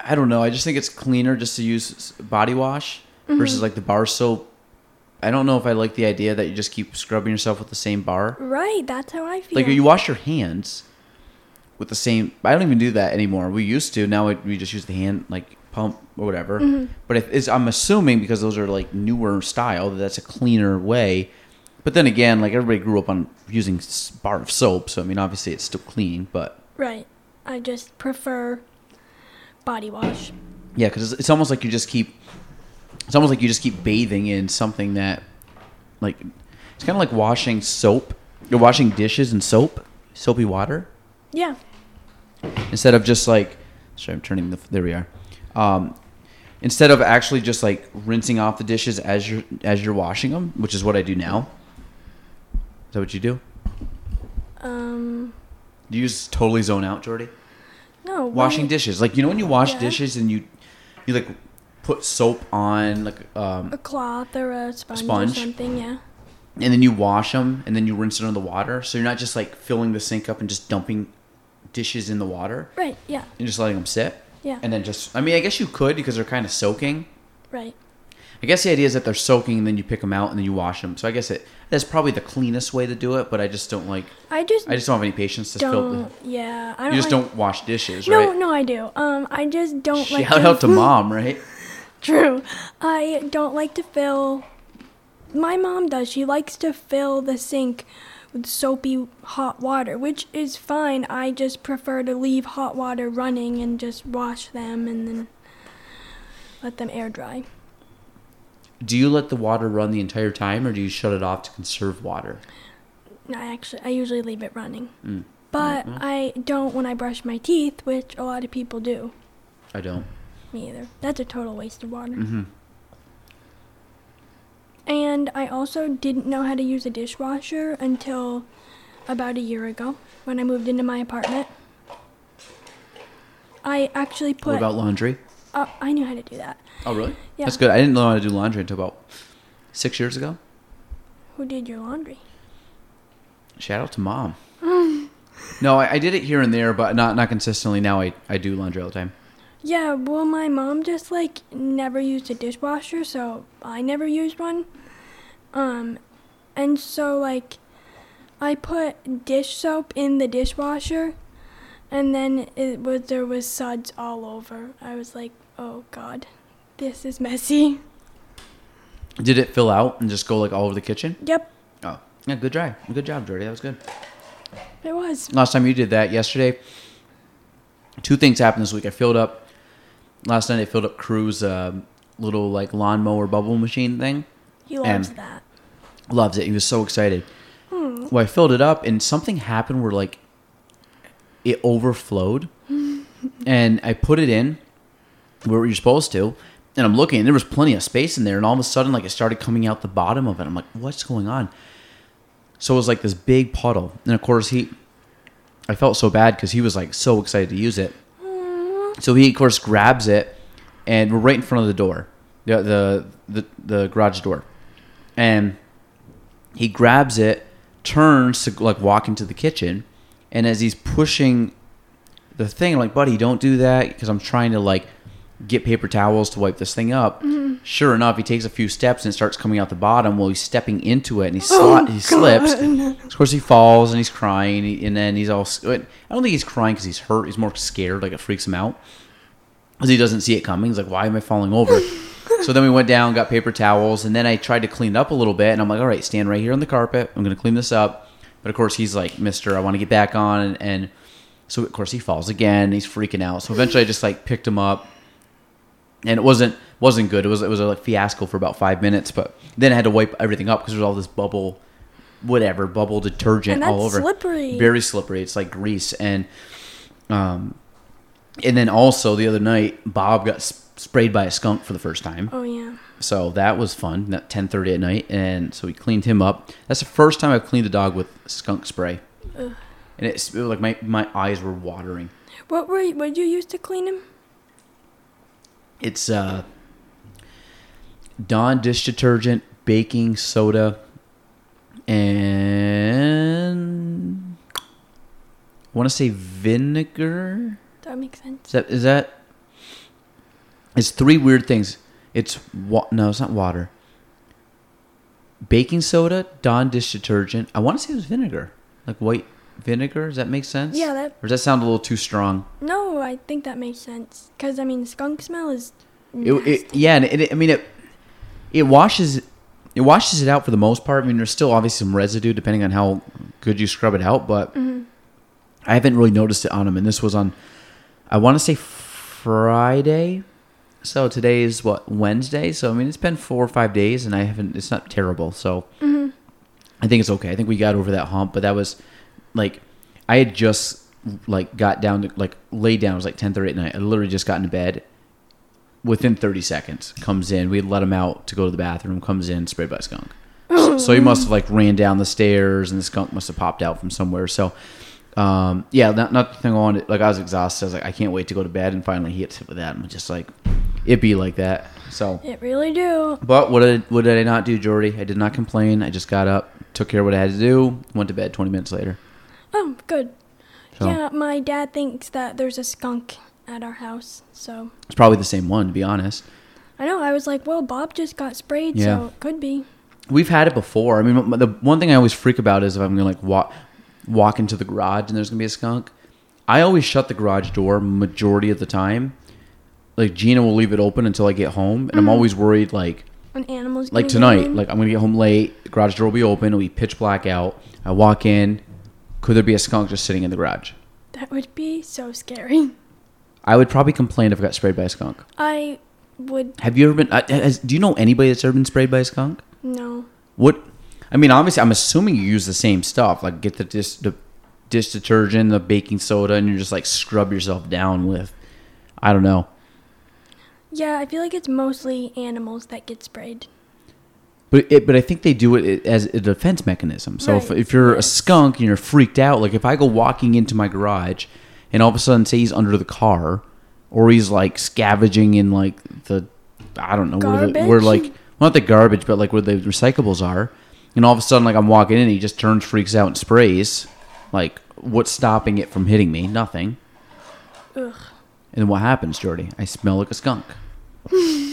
I don't know. I just think it's cleaner just to use body wash versus like the bar soap. I don't know if I like the idea that you just keep scrubbing yourself with the same bar. Right. That's how I feel. Like you wash your hands with the same. I don't even do that anymore. We used to. Now we, we just use the hand like pump or whatever. Mm-hmm. But if I'm assuming because those are like newer style that that's a cleaner way. But then again, like everybody grew up on using bar of soap, so I mean obviously it's still clean. But Right. I just prefer body wash. yeah, because it's, it's almost like you just keep. It's almost like you just keep bathing in something that, like, it's kind of like washing soap. You're washing dishes in soap, soapy water. Yeah. instead of just like sorry i'm turning the there we are um, instead of actually just like rinsing off the dishes as you're as you're washing them which is what i do now is that what you do Um. do you just totally zone out jordy No. washing why- dishes like you know when you wash Yeah. dishes and you you like put soap on like um, A cloth or a sponge, Sponge? or something. Yeah. and then you wash them and then you rinse it under the water so you're not just like filling the sink up and just dumping dishes in the water Right. Yeah. and just letting them sit Yeah. and then just i mean i guess you could because they're kind of soaking right. I guess the idea is that they're soaking and then you pick them out and then you wash them. So I guess it that's probably the cleanest way to do it. But I just don't like. I just I just don't have any patience to fill. don't. (laughs) Yeah. I don't. you just like- don't wash dishes, No, right? no, no, I do. Um, I just don't like. Shout out to mom, right? (laughs) True. I don't like to fill. My mom does. She likes to fill the sink with soapy hot water, which is fine. I just prefer to leave hot water running and just wash them and then let them air dry. Do you let the water run the entire time, or do you shut it off to conserve water? I actually, I usually leave it running. Mm. But Mm, I don't when I brush my teeth, which a lot of people do. I don't. Me either. That's a total waste of water. hmm And I also didn't know how to use a dishwasher until about a year ago when I moved into my apartment. I actually put. What about laundry? uh, I knew how to do that. Oh, really? Yeah. That's good. I didn't know how to do laundry until about six years ago. Who did your laundry? Shout out to mom. (laughs) no, I, I did it here and there, but not not consistently. Now I, I do laundry all the time. Yeah, well, my mom just like never used a dishwasher, so I never used one. Um, and so like, I put dish soap in the dishwasher, and then it was there was suds all over. I was like, oh god, this is messy. Did it fill out and just go like all over the kitchen? Yep, Oh, yeah. Good try. Good job, Jordy. That was good. it was. Last time you did that yesterday. Two things happened this week. I filled up last night. I filled up Crew's um, little like lawnmower bubble machine thing. He loves And- that. Loves it. He was so excited. Well, I filled it up, and something happened where like it overflowed, (laughs) and I put it in where you're supposed to, and I'm looking, and there was plenty of space in there, and all of a sudden, like it started coming out the bottom of it. I'm like, what's going on? So it was like this big puddle, and of course he, I felt so bad because he was like so excited to use it. So he of course grabs it, and we're right in front of the door, the the the, the garage door, and he grabs it, turns to like walk into the kitchen, and as he's pushing the thing, I'm like, buddy, don't do that because I'm trying to like get paper towels to wipe this thing up. Mm-hmm. Sure enough, he takes a few steps and starts coming out the bottom while he's stepping into it, and he oh, sli- he slips. (laughs) Of course, he falls and he's crying, and then he's all. I don't think he's crying because he's hurt. He's more scared, like it freaks him out because he doesn't see it coming. He's like, "Why am I falling over?" (laughs) so then we went down, got paper towels, and then I tried to clean it up a little bit. And I'm like, "All right, stand right here on the carpet. I'm gonna clean this up." But of course, he's like, "Mister, I want to get back on," and, and so of course he falls again. He's freaking out. So eventually, I just like picked him up, and it wasn't wasn't good. It was it was a like fiasco for about five minutes. But then I had to wipe everything up because there's all this bubble, whatever bubble detergent all over. slippery. Very slippery. It's like grease and um, and then also the other night Bob got s- sprayed by a skunk for the first time. Oh yeah. So that was fun. At ten thirty at night, and so we cleaned him up. That's the first time I've cleaned a dog with skunk spray, Ugh. and it's it was like my my eyes were watering. What were you, what did you use to clean him? It's uh, Dawn dish detergent, baking soda, and I want to say vinegar. That makes sense. Is that is that? It's three weird things. It's wa- no, it's not water. Baking soda, Dawn dish detergent. I want to say it was vinegar, like white vinegar. Does that make sense? Yeah, that- Or does that sound a little too strong? No, I think that makes sense. Cause I mean, skunk smell is. It, it, yeah, and it, I mean it. It washes, it washes it out for the most part. I mean, there's still obviously some residue depending on how good you scrub it out, but Mm-hmm. I haven't really noticed it on him. And this was on, I want to say Friday. So today is what Wednesday. So I mean, it's been four or five days, and I haven't. It's not terrible. So Mm-hmm. I think it's okay. I think we got over that hump, but that was like I had just like got down to like laid down. It was like ten thirty at night. I literally just got into bed. Within thirty seconds, comes in. We let him out to go to the bathroom. Comes in, sprayed by a skunk. So, (laughs) so he must have like ran down the stairs, and the skunk must have popped out from somewhere. So, um, yeah, not nothing on it. Like I was exhausted. I was like, I can't wait to go to bed. And finally, he hits it with that. I'm just like, it be like that. So, It really do. but what did what did I not do, Jordy? I did not complain. I just got up, took care of what I had to do, went to bed. Twenty minutes later. Oh, good. So Yeah, my dad thinks that there's a skunk at our house, so it's probably the same one, to be honest. I know. I was like, well, Bob just got sprayed, Yeah. so it could be. We've had it before. I mean, the one thing I always freak about is if I'm gonna like walk walk into the garage and there's gonna be a skunk. I always shut the garage door majority of the time. Like Gina will leave it open until I get home, and I'm mm-hmm. always worried like An animal's like tonight, like I'm gonna get home late. The garage door will be open. It'll be pitch black out. I walk in. Could there be a skunk just sitting in the garage? that would be so scary. I would probably complain if I got sprayed by a skunk. I would Have you ever been? Uh, has, do you know anybody that's ever been sprayed by a skunk? no. What? I mean, obviously, I'm assuming you use the same stuff, like get the dish, the dish detergent, the baking soda, and you just like scrub yourself down with. I don't know, Yeah, I feel like it's mostly animals that get sprayed. But it, but I think they do it as a defense mechanism. So if, Right, if you're a skunk and you're freaked out, like if I go walking into my garage, and all of a sudden say he's under the car, or he's like scavenging in like the, I don't know where, the, where like well, not the garbage, but like where the recyclables are, and all of a sudden like I'm walking in, and he just turns, freaks out, and sprays. Like what's stopping it from hitting me? Nothing. Ugh, And then what happens, Jordy? I smell like a skunk. (laughs)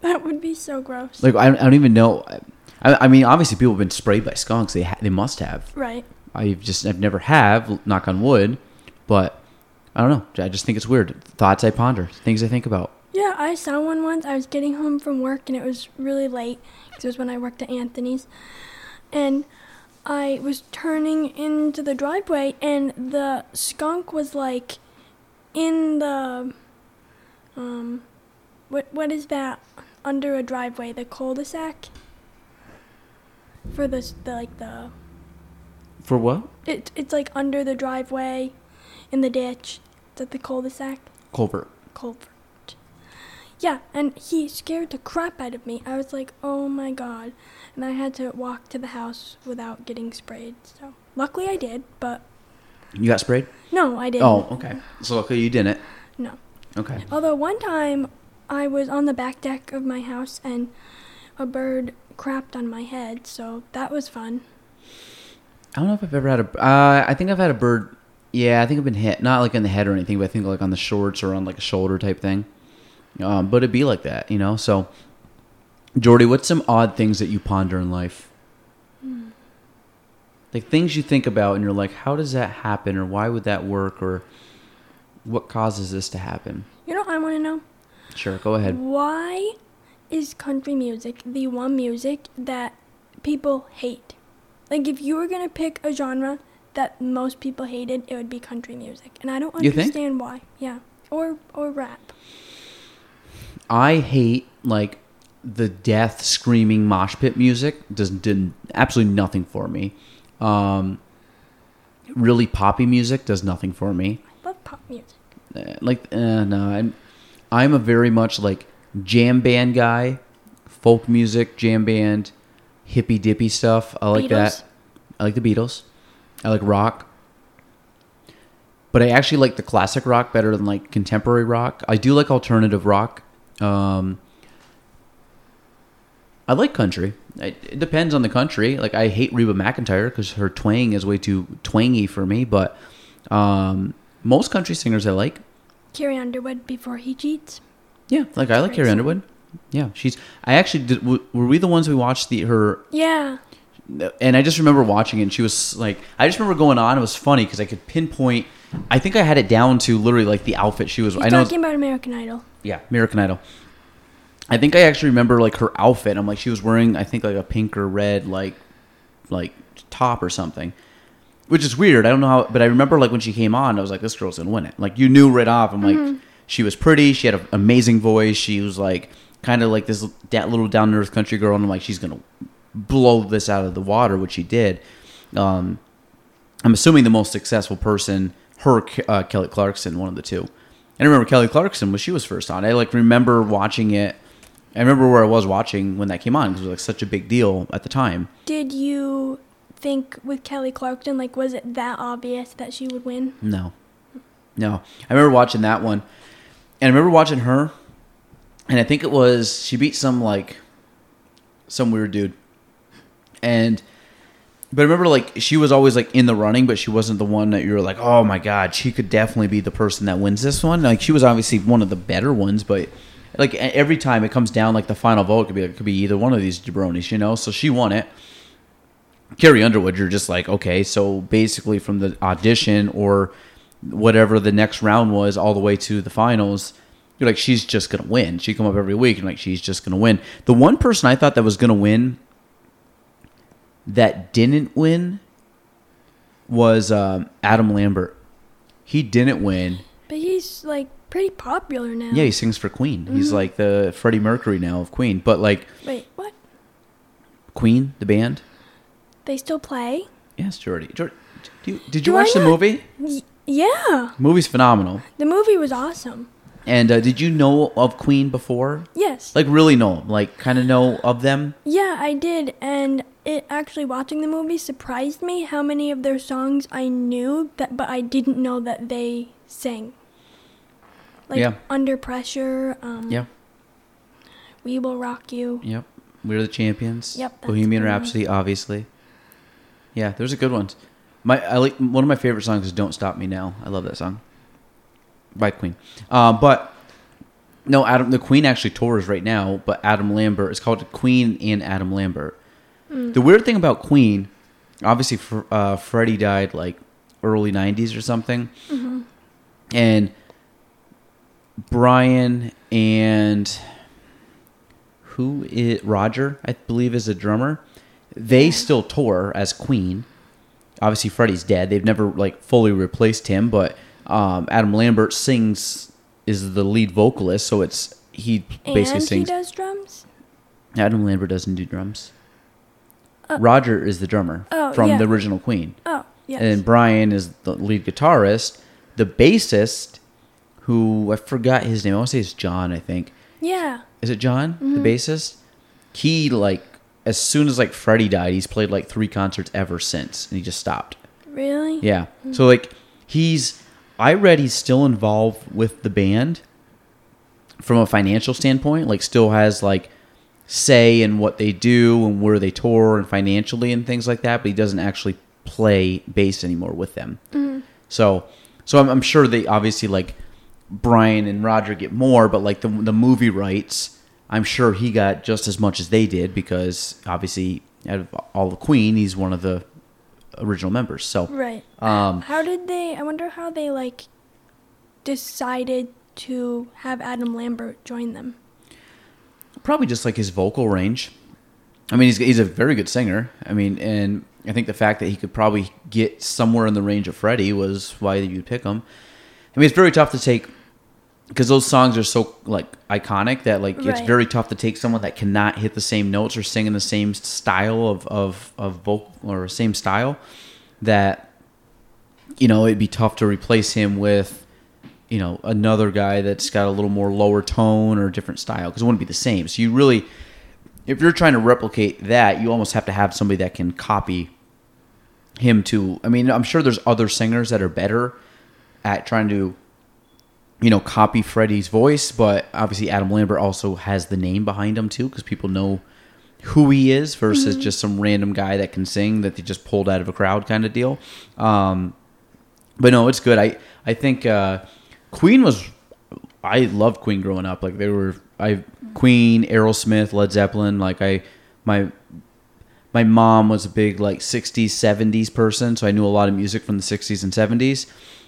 (laughs) that would be so gross. Like I, I don't even know. I, I mean, obviously people have been sprayed by skunks. They ha- they must have. right. I've just I've never have. Knock on wood, but I don't know. I just think it's weird. Thoughts I ponder, things I think about. Yeah, I saw one once. I was getting home from work and it was really late 'cause it was when I worked at Anthony's. And I was turning into the driveway and the skunk was like in the um what what is that? Under a driveway, the cul-de-sac. For the, the like the For what? it it's like under the driveway, in the ditch. It's at the cul-de-sac. Culvert. culvert. Yeah, and he scared the crap out of me. I was like, oh my god. And I had to walk to the house without getting sprayed. So luckily I did, but You got sprayed? no, I didn't. Oh, okay. So luckily you didn't. No. Okay. Although one time I was on the back deck of my house and a bird crapped on my head, so that was fun. I don't know if I've ever had a. Uh, I think I've had a bird. Yeah, I think I've been hit. Not like in the head or anything, but I think like on the shorts or on like a shoulder type thing. Um, but it'd be like that, you know. So, Jordy, what's some odd things that you ponder in life? Like things you think about and you're like, how does that happen, or why would that work, or what causes this to happen? You know what I want to know? Sure, go ahead. Why is country music the one music that people hate? Like, if you were gonna pick a genre that most people hated, it would be country music, and I don't understand why. Yeah, or or rap. I hate like the death screaming mosh pit music. Does did absolutely nothing for me. Um, really poppy music does nothing for me. I love pop music. Uh, like uh, no, I'm I'm a very much like jam band guy, folk music, jam band, hippy dippy stuff. I like Beatles? that. I like the Beatles. I like rock. But I actually like the classic rock better than like contemporary rock. I do like alternative rock. Um, I like country. It, it depends on the country. Like I hate Reba McEntire because her twang is way too twangy for me. But um, most country singers I like. Carrie Underwood before he cheats. Yeah, like I like Carrie. Underwood. Yeah, she's. I actually did. Were we the ones we watched the her? Yeah, And I just remember watching it. and She was like, I just remember going on. It was funny because I could pinpoint. I think I had it down to literally like the outfit she was. he's I know. talking about American Idol. Yeah, American Idol. I think I actually remember like her outfit. I'm like, she was wearing, I think like a pink or red like, like top or something, which is weird. I don't know how, but I remember like when she came on, I was like, this girl's gonna win it. Like you knew right off. I'm like, she was pretty. She had an amazing voice. She was like kind of like this that little down to earth country girl, and I'm like, she's gonna blow this out of the water, which she did. Um, I'm assuming the most successful person, her, uh, Kelly Clarkson, one of the two. And I remember Kelly Clarkson when she was first on. I like remember watching it. I remember where I was watching when that came on because it was like such a big deal at the time. Did you think with Kelly Clarkson, like, was it that obvious that she would win? No, no. I remember watching that one, and I remember watching her, and I think it was she beat some like some weird dude, and but I remember like she was always like in the running, but she wasn't the one that you were like, oh my god, she could definitely be the person that wins this one. Like she was obviously one of the better ones, but like every time it comes down, like the final vote could be like, could be either one of these jabronis, you know. So she won it. Carrie Underwood, you're just like, okay, so basically from the audition or whatever the next round was all the way to the finals, you're like, she's just gonna win. She come up every week and like she's just gonna win. The one person I thought that was gonna win that didn't win was um, Adam Lambert. He didn't win. But he's, like, pretty popular now. Yeah, he sings for Queen. He's like the Freddie Mercury now of Queen. But like Wait, what? Queen, the band. They still play? Yes, Jordy. Jordy, do you, did you Do watch the movie? Y- yeah. movie's phenomenal. The movie was awesome. And uh, did you know of Queen before? Yes. Like really know them? Like kind of know of them? Yeah, I did, and it actually watching the movie surprised me how many of their songs I knew that, but I didn't know that they sang. Like Yeah. Under Pressure, um, Yeah. We Will Rock You. Yep. We're the champions. Yep, Bohemian. Rhapsody, obviously. Yeah, there's a good ones. My I like one of my favorite songs is "Don't Stop Me Now." I love that song by Queen. Uh, but no, Adam. The Queen actually tours right now, but Adam Lambert. It's called Queen and Adam Lambert. The weird thing about Queen, obviously, uh, Freddie died like early '90s or something, and Brian and who is Roger, I believe, is a drummer. They still tour as Queen. Obviously, Freddie's dead. They've never like fully replaced him, but um, Adam Lambert sings is the lead vocalist, so it's he basically and sings. he does drums. Adam Lambert doesn't do drums. Uh, Roger is the drummer Oh, from yeah. the original Queen. Oh, yes. And Brian is the lead guitarist. The bassist, who I forgot his name. I want to say it's John. I think yeah. is it John, Mm-hmm. the bassist? He like as soon as like Freddie died, he's played like three concerts ever since, and he just stopped. Really? Yeah. Hmm. So like he's I read he's still involved with the band from a financial standpoint, like still has like say in what they do and where they tour and financially and things like that, but he doesn't actually play bass anymore with them. Mm-hmm. So so I'm, I'm sure they obviously like Brian and Roger get more, but like the the movie rights, I'm sure he got just as much as they did because obviously out of all the Queen, he's one of the original members. So Right. Um, how did they? I wonder how they like decided to have Adam Lambert join them. probably just like his vocal range. I mean, he's he's a very good singer. I mean, and I think the fact that he could probably get somewhere in the range of Freddie was why you'd pick him. I mean, it's very tough to take because those songs are so like iconic that like it's Right. very tough to take someone that cannot hit the same notes or sing in the same style of of of vocal or same style that you know it'd be tough to replace him with you know another guy that's got a little more lower tone or different style because it wouldn't be the same so you really if you're trying to replicate that you almost have to have somebody that can copy him to i mean i'm sure there's other singers that are better at trying to you know copy freddie's voice but obviously adam lambert also has the name behind him too because people know who he is versus just some random guy that can sing that they just pulled out of a crowd kind of deal um, but no, it's good. I I think uh, Queen was. I loved Queen growing up. Like they were. I Queen, Aerosmith, Led Zeppelin. Like I my my mom was a big like 60s 70s person so i knew a lot of music from the 60s and 70s and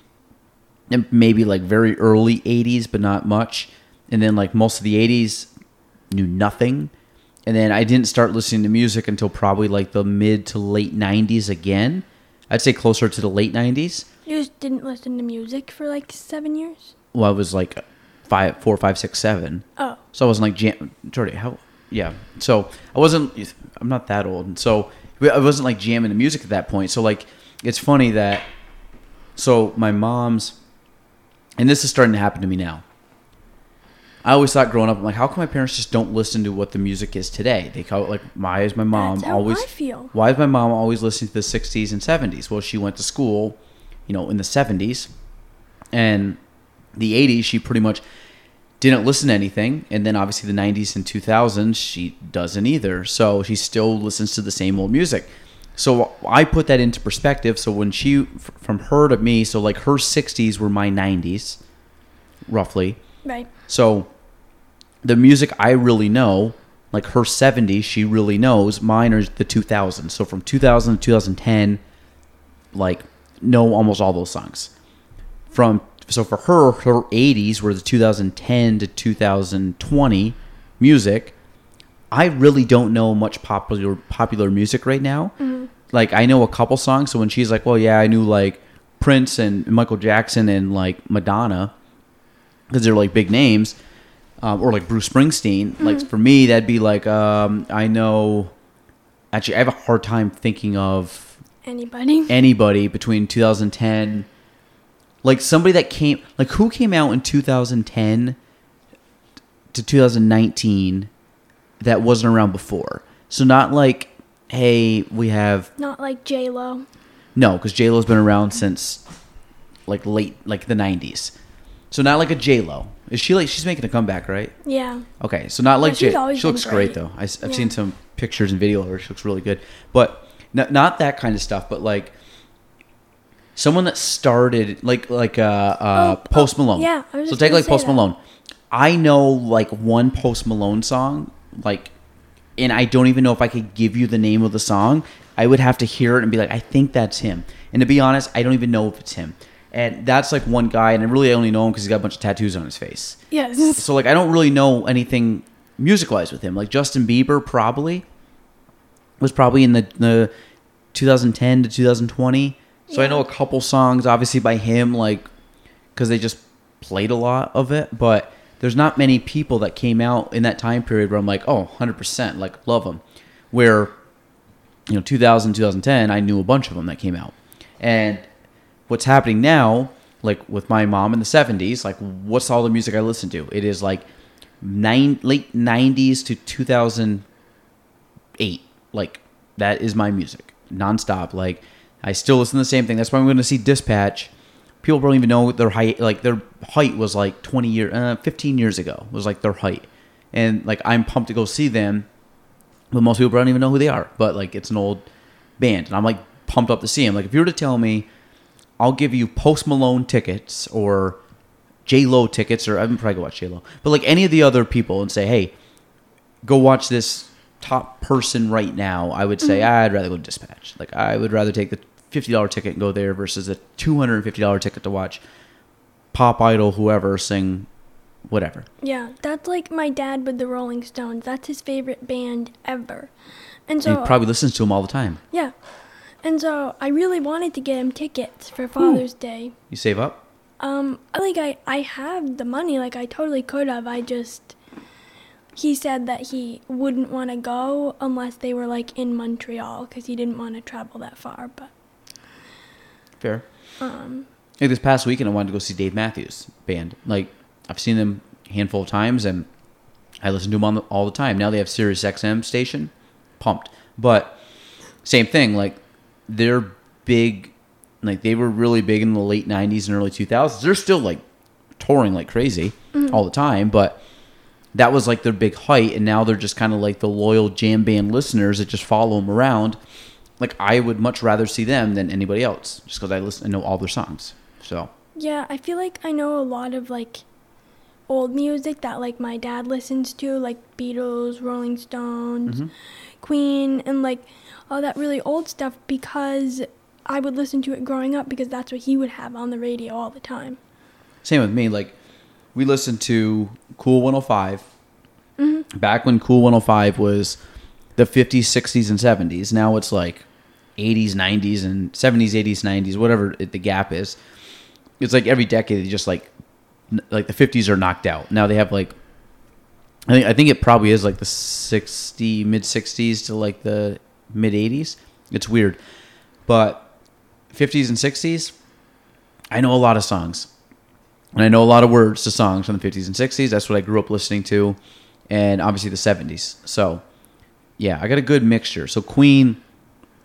maybe like very early 80s but not much and then like most of the 80s knew nothing and then i didn't start listening to music until probably like the mid to late 90s again i'd say closer to the late 90s You just didn't listen to music for like seven years. well i was like five four five six seven Oh, So I wasn't like jam. Jordy, how? Yeah. So I wasn't. I'm not that old, and so I wasn't like jamming the music at that point. So like, it's funny that. So my mom's, and this is starting to happen to me now. I always thought growing up, I'm like, how come my parents just don't listen to what the music is today? They call it like, why is my mom always? Why is my mom always listening to the 60s and 70s? Well, she went to school, you know, in the 70s, and the 80s. She pretty much didn't listen to anything and then obviously the 90s and 2000s she doesn't either so she still listens to the same old music so i put that into perspective. So when she from her to me so like her 60s were my 90s roughly. Right. so the music i really know like her 70s she really knows. Mine are the 2000s so from 2000 to 2010 like know almost all those songs. From so for her her 80s were the 2010 to 2020 music i really don't know much popular popular music right now. Like i know a couple songs so when she's like well yeah i knew like prince and michael jackson and like madonna because they're like big names um, or like bruce springsteen like for me that'd be like um, i know actually i have a hard time thinking of Anybody? anybody between 2010 like somebody that came like who came out in 2010 to 2019 that wasn't around before so not like hey we have Not like J Lo. no because j-lo's been around since like late like the 90s so not like a j-lo is she like she's making a comeback right Yeah. Okay, so not like Yeah, she's J. always She looks great, great. though. I, have Yeah. seen some pictures and video of her. She looks really good, but not, not that kind of stuff. But like someone that started like like uh, uh Oh, Post oh, Malone. yeah, I was so just take gonna like say Post that. Malone. I know like one Post Malone song, like, and I don't even know if I could give you the name of the song. I would have to hear it and be like, I think that's him. And to be honest, I don't even know if it's him. And that's like one guy, and I really only know him because he's got a bunch of tattoos on his face. Yes. So like I don't really know anything music wise with him. Like Justin Bieber probably was probably in the the 2010 to 2020. So I know a couple songs obviously by him like cuz they just played a lot of it, but there's not many people that came out in that time period where I'm like, oh, 100%, like love them. Where, you know, 2000, 2010, I knew a bunch of them that came out. And what's happening now, like with my mom in the 70s, like what's all the music I listen to? It is like nine, late 90s to 2008. Like that is my music nonstop. Like I still listen to the same thing. That's why I'm going to see Dispatch. People don't even know their height. Like their height was like 20 years, uh, 15 years ago was like their height, and like I'm pumped to go see them. But most people don't even know who they are. But like it's an old band, and I'm like pumped up to see them. Like if you were to tell me, I'll give you Post Malone tickets or J Lo tickets, or I'm probably gonna watch J Lo, but like any of the other people, and say, hey, go watch this top person right now, I would say I'd rather go to Dispatch. Like I would rather take the fifty dollar ticket and go there versus a two hundred and fifty dollar ticket to watch pop idol whoever sing whatever. Yeah, that's like my dad with the Rolling Stones. That's his favorite band ever. And so he probably listens to them all the time. yeah. And so I really wanted to get him tickets for Father's Day. You save up? Um, I like I I have the money, like I totally could have. I just he said that he wouldn't want to go unless they were like in Montreal because he didn't want to travel that far. But Fair. um, Like this past weekend, I wanted to go see Dave Matthews Band. Like I've seen them a handful of times, and I listen to them on the, all the time. Now they have Sirius XM station, pumped. But same thing, like they're big. Like they were really big in the late '90s and early 2000s. They're still like touring like crazy all the time, but that was like their big height, and now they're just kind of like the loyal jam band listeners that just follow them around. Like I would much rather see them than anybody else, just because I listen, I know all their songs. So yeah, I feel like I know a lot of like old music that like my dad listens to, like Beatles, Rolling Stones, mm-hmm. Queen, and like all that really old stuff because I would listen to it growing up because that's what he would have on the radio all the time. same with me. Like we listened to Cool 105 mm-hmm. back when Cool 105 was the 50s, 60s, and 70s. Now it's like 80s, 90s, and 70s, 80s, 90s, whatever it, the gap is. It's like every decade, just like like the 50s are knocked out. Now they have like I think I think it probably is like the 60 mid 60s to like the mid 80s. It's weird. But 50s and 60s, I know a lot of songs. And I know a lot of words to songs from the 50s and 60s. That's what I grew up listening to. And obviously the 70s. So, yeah, I got a good mixture. So, Queen,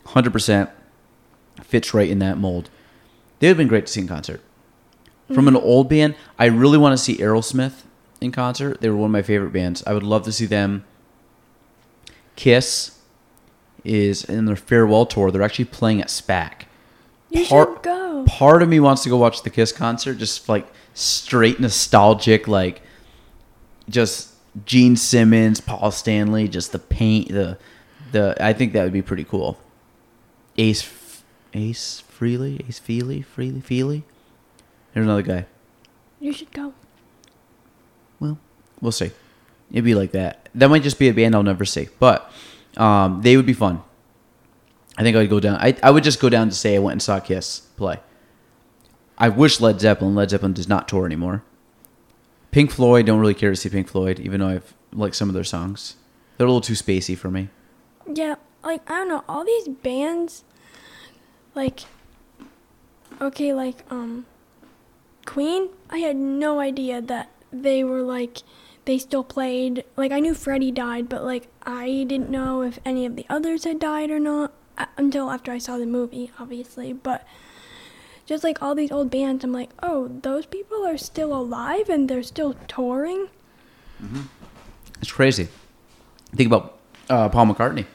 100% fits right in that mold. They would have been great to see in concert. From an mm-hmm. old band, I really want to see Aerosmith in concert. They were one of my favorite bands. I would love to see them. Kiss is in their farewell tour. They're actually playing at SPAC You Part- should go. part of me wants to go watch the Kiss concert, just like straight nostalgic, like just Gene Simmons, Paul Stanley, just the paint, the the. I think that would be pretty cool. Ace, Ace Frehley, Ace Feely, Freely, Feely. There's another guy. You should go. Well, we'll see. It'd be like that. That might just be a band I'll never see, but um, they would be fun. I think I'd go down. I, I would just go down to say I went and saw Kiss play. I wish Led Zeppelin. Led Zeppelin does not tour anymore. Pink Floyd. Don't really care to see Pink Floyd, even though I've liked some of their songs. They're a little too spacey for me. Yeah, like I don't know, all these bands like okay, like um Queen, I had no idea that they were like they still played. Like I knew Freddie died, but like I didn't know if any of the others had died or not uh, until after I saw the movie, obviously, but just like all these old bands, I'm like, "Oh, those people are still alive and they're still touring?" Mm-hmm. It's crazy. Think about uh, Paul McCartney.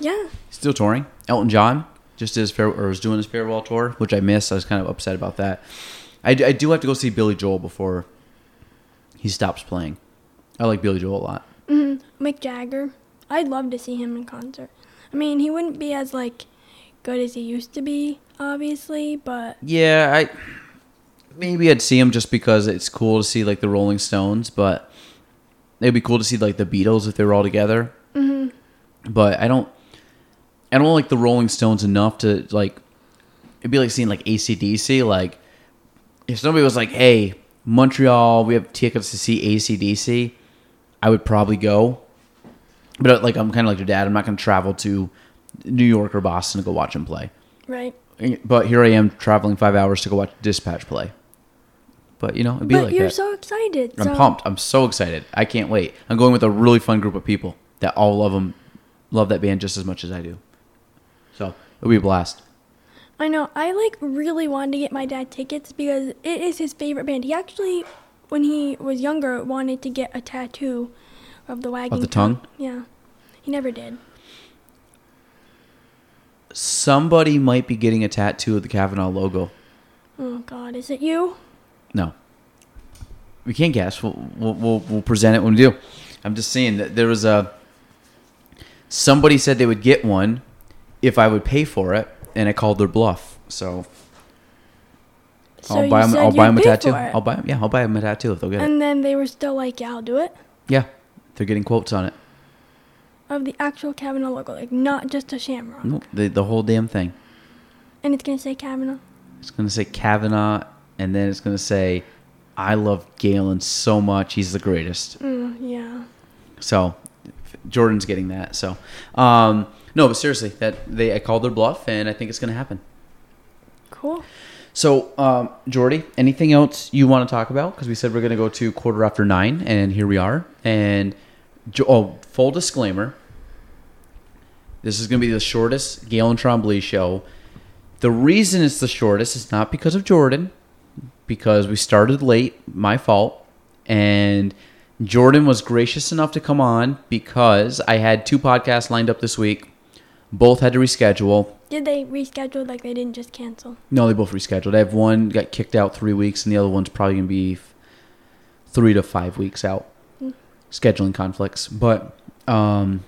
Yeah. Still touring. Elton John just did his fair or was doing his farewell tour, which I missed. I was kind of upset about that. I do have to go see Billy Joel before he stops playing. I like Billy Joel a lot. hmm Mick Jagger. I'd love to see him in concert. I mean, he wouldn't be as like good as he used to be, obviously, but Yeah, I maybe I'd see him just because it's cool to see like the Rolling Stones, but it'd be cool to see like the Beatles if they were all together. hmm But I don't, I don't like the Rolling Stones enough to like. It'd be like seeing like ACDC. Like, if somebody was like, "Hey, Montreal, we have tickets to see ACDC. I would probably go, but uh, like I'm kind of like your dad. I'm not going to travel to New York or Boston to go watch him play. Right. But here I am traveling five hours to go watch Dispatch play. But you know, it'd be but like you're that. so excited. I'm so- pumped. I'm so excited. I can't wait. I'm going with a really fun group of people that all love them, love that band just as much as I do. It'll be a blast. I know. I like really wanted to get my dad tickets because it is his favorite band. He actually, when he was younger, wanted to get a tattoo of the wagging the tongue? Yeah, he never did. Somebody might be getting a tattoo of the Kavanaugh logo. Oh God, is it you? No, we can't guess. We'll we'll, we'll, we'll present it when we do. I'm just saying that there was a somebody said they would get one if I would pay for it, and I called their bluff. So So I'll buy them. I'll buy them a tattoo. I'll buy 'em- Yeah, I'll buy them a tattoo if they'll get it. And then they were still like, "Yeah, I'll do it." Yeah, they're getting quotes on it. Of the actual Kavanaugh logo, like not just a shamrock. Nope, the the whole damn thing. And it's gonna say Kavanaugh. It's gonna say Kavanaugh, and then it's gonna say, "I love Gaelan so much. He's the greatest." Mm, yeah. So Jordan's getting that. So um, no, but seriously, that they I called their bluff, and I think it's gonna happen. Cool. So um, Jordy, anything else you want to talk about? Because we said we're gonna go to quarter after nine, and here we are. And Jo- oh, full disclaimer. This is going to be the shortest Gaelan Trombley show. The reason it's the shortest is not because of Jordan, because we started late, my fault. And Jordan was gracious enough to come on because I had two podcasts lined up this week. Both had to reschedule. Did they reschedule? Like they didn't just cancel? No, they both rescheduled. I have one got kicked out three weeks, and the other one's probably going to be f- three to five weeks out. Scheduling conflicts. But, um,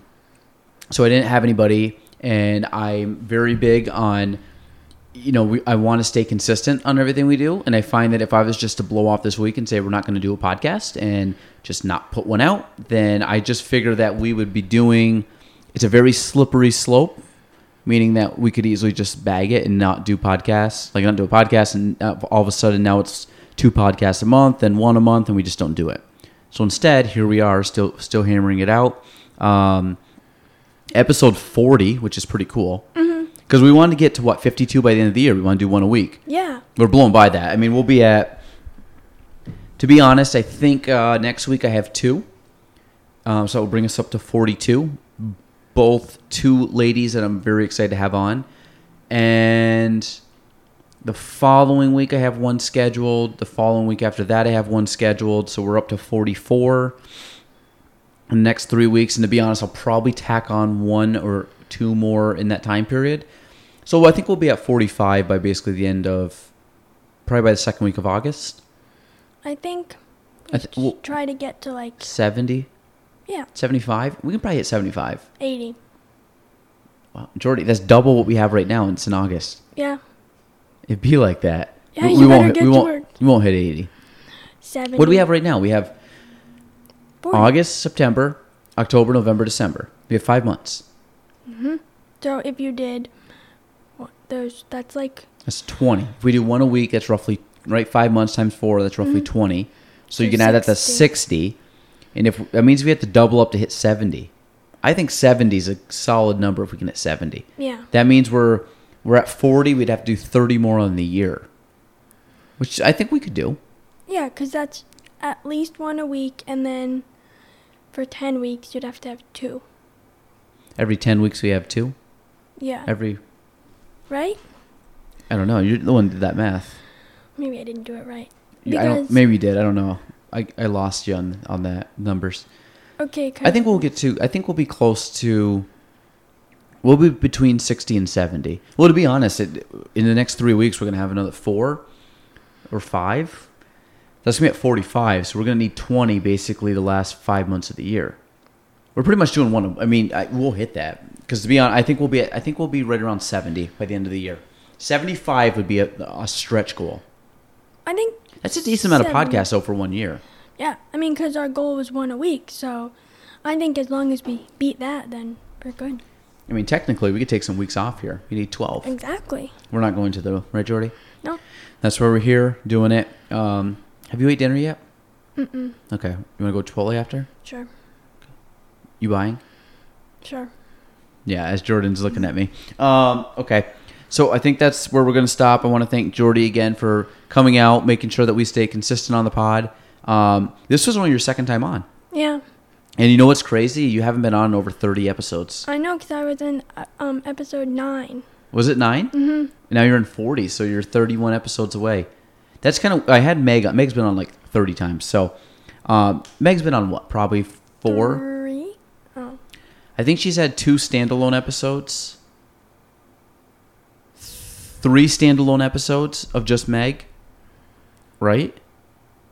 so I didn't have anybody, and I'm very big on, you know, we, I want to stay consistent on everything we do. And I find that if I was just to blow off this week and say we're not going to do a podcast and just not put one out, then I just figure that we would be doing, it's a very slippery slope meaning that we could easily just bag it and not do podcasts, like not do a podcast, and uh, all of a sudden now it's two podcasts a month and one a month, and we just don't do it. So instead, here we are, still still hammering it out. Um, episode forty, which is pretty cool, because we wanted to get to what fifty two by the end of the year. We want to do one a week. Yeah. We're blown by that. I mean, we'll be at. To be honest, I think uh, next week I have two, um, so it will bring us up to forty-two. Both two ladies that I'm very excited to have on, and the following week I have one scheduled. The following week after that I have one scheduled. So we're up to forty-four. In the next three weeks, and to be honest, I'll probably tack on one or two more in that time period. So I think we'll be at 45 by basically the end of, probably by the second week of August. I think. I th- well- try to get to like 70, yeah 75. We can probably hit 75. eighty. Wow, Jordy, that's double what we have right now. It's in August. Yeah. It'd be like that. Yeah, we, you we better won't. hit- get we to won't. work. We won't hit 80. Seventy. What do we have right now? We have 40. August, September, October, November, December. We have five months. Mm hmm So if you did, what, those that's like That's 20. If we do one a week, that's roughly, right? Five months times four, that's roughly 20. So, you So can add that to 60. 60. And if that means we have to double up to hit 70. I think 70 is a solid number if we can hit 70. yeah. That means we're we're at 40, we'd have to do 30 more on the year. Which I think we could do. Yeah, because that's at least one a week, and then for 10 weeks, you'd have to have two. Every 10 weeks we have two. Yeah. Every right? I don't know, you're the one who did that math. Maybe I didn't do it right. Yeah, I don't, Because- maybe you did. I don't know. I, I lost you on on that numbers. Okay, I think we'll get to. I think we'll be close to. We'll be between sixty and seventy. Well, to be honest, it, in the next three weeks we're gonna have another four or five. That's gonna be at forty-five. So we're gonna need twenty basically the last five months of the year. We're pretty much doing one. of- I mean, I, we'll hit that because to be honest, I think we'll be. At, I think we'll be right around seventy by the end of the year. Seventy-five would be a, a stretch goal. I think, That's a decent amount of podcasts though for one year. yeah, I mean, because our goal was one a week, so I think as long as we beat that, then we're good. I mean, technically, we could take some weeks off here. We need twelve. Exactly. We're not going to the right, Jordy. No. That's why we're here doing it. Um, Have you ate dinner yet? Mm-mm. Okay. You want to go to Chipotle after? Sure. You buying? Sure. Yeah, as Jordan's looking at me. Um, okay. So I think that's where we're going to stop. I want to thank Jordy again for coming out, making sure that we stay consistent on the pod. Um, this was only your second time on. Yeah. And you know what's crazy? You haven't been on in over 30 episodes. I know because I was in uh, um episode nine. Was it 9 Mm-hmm. Now you're in 40, so you're 31 episodes away. That's kind of. I had Meg. on- Meg's been on like 30 times. So um, Meg's been on what? Probably four. Three. Oh. I think she's had two standalone episodes, three standalone episodes of just Meg. Right?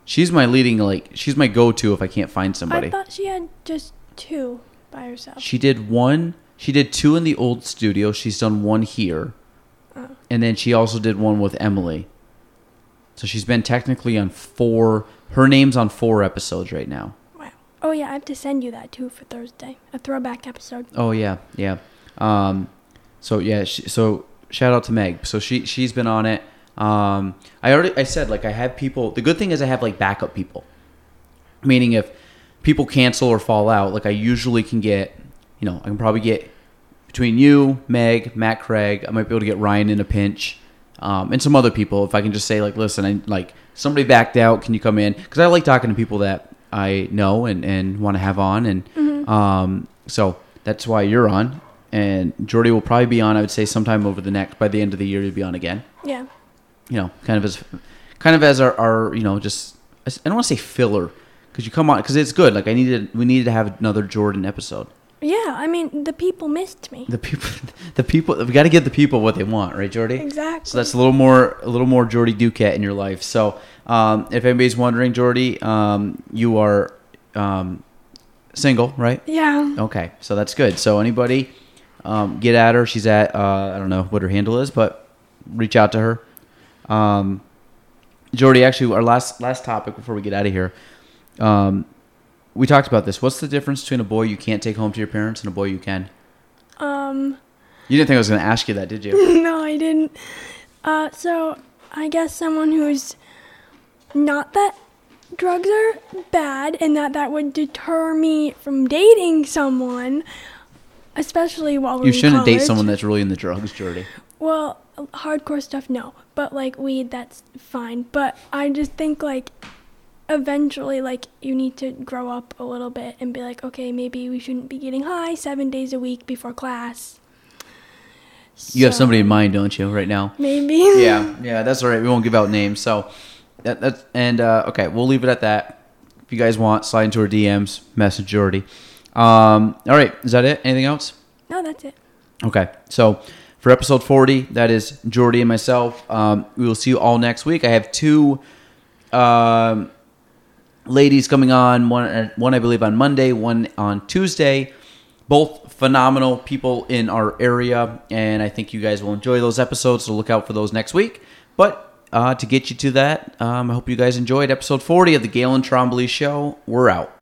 She's my leading like she's my go-to if I can't find somebody. I thought she had just two by herself. She did one. She did two in the old studio. She's done one here, Oh. and then she also did one with Emily. So she's been technically on four. Her name's on four episodes right now. Wow. Oh yeah, I have to send you that too for Thursday. A throwback episode. Oh yeah, yeah. Um, so yeah, she, so shout out to Meg. So she she's been on it. Um, I already I said like I have people. The good thing is I have like backup people. Meaning if people cancel or fall out, like I usually can get, you know, I can probably get between you, Meg, Matt Craig. I might be able to get Ryan in a pinch, um, and some other people. If I can just say like, listen, I like somebody backed out. Can you come in? Because I like talking to people that I know and and want to have on, and um, so that's why you're on. And Jordy will probably be on. I would say sometime over the next by the end of the year, you'll be on again Yeah. you know, kind of as, kind of as our, our you know, just I don't want to say filler because you come on because it's good. Like I needed, we needed to have another Jordan episode. Yeah. I mean, the people missed me. The people, (laughs) the people, we got to give the people what they want, right, Jordy? Exactly. So that's a little more, a little more Jordy Duquette in your life. So um, if anybody's wondering, Jordy, um, you are um, single, right? Yeah. Okay, so that's good. So anybody, um, get at her. She's at uh, I don't know what her handle is, but reach out to her. Um, Jordy, actually, our last last topic before we get out of here, um, we talked about this. What's the difference between a boy you can't take home to your parents and a boy you can? Um. You didn't think I was going to ask you that, did you? (laughs) no, I didn't. Uh. So I guess someone who's not that drugs are bad and that that would deter me from dating someone, especially while we're you shouldn't date someone that's really in the drugs, Jordy. Well, hardcore stuff, no. But like weed, that's fine. But I just think like eventually, like you need to grow up a little bit and be like, okay, maybe we shouldn't be getting high seven days a week before class. You have somebody in mind, don't you, right now? Maybe. yeah, (laughs) yeah, that's all right. We won't give out names. So that, that's and uh, okay, we'll leave it at that. If you guys want, slide into our DMs, message Jordy. Um, all right, is that it? Anything else? no, that's it. Okay, so for episode 40, that is Jordy and myself. Um, we will see you all next week. I have two um, ladies coming on. One, uh, one I believe on Monday, one on Tuesday. Both phenomenal people in our area, and I think you guys will enjoy those episodes. So look out for those next week. But uh, to get you to that, um, I hope you guys enjoyed episode 40 of the Gaelan Trombley Show. We're out.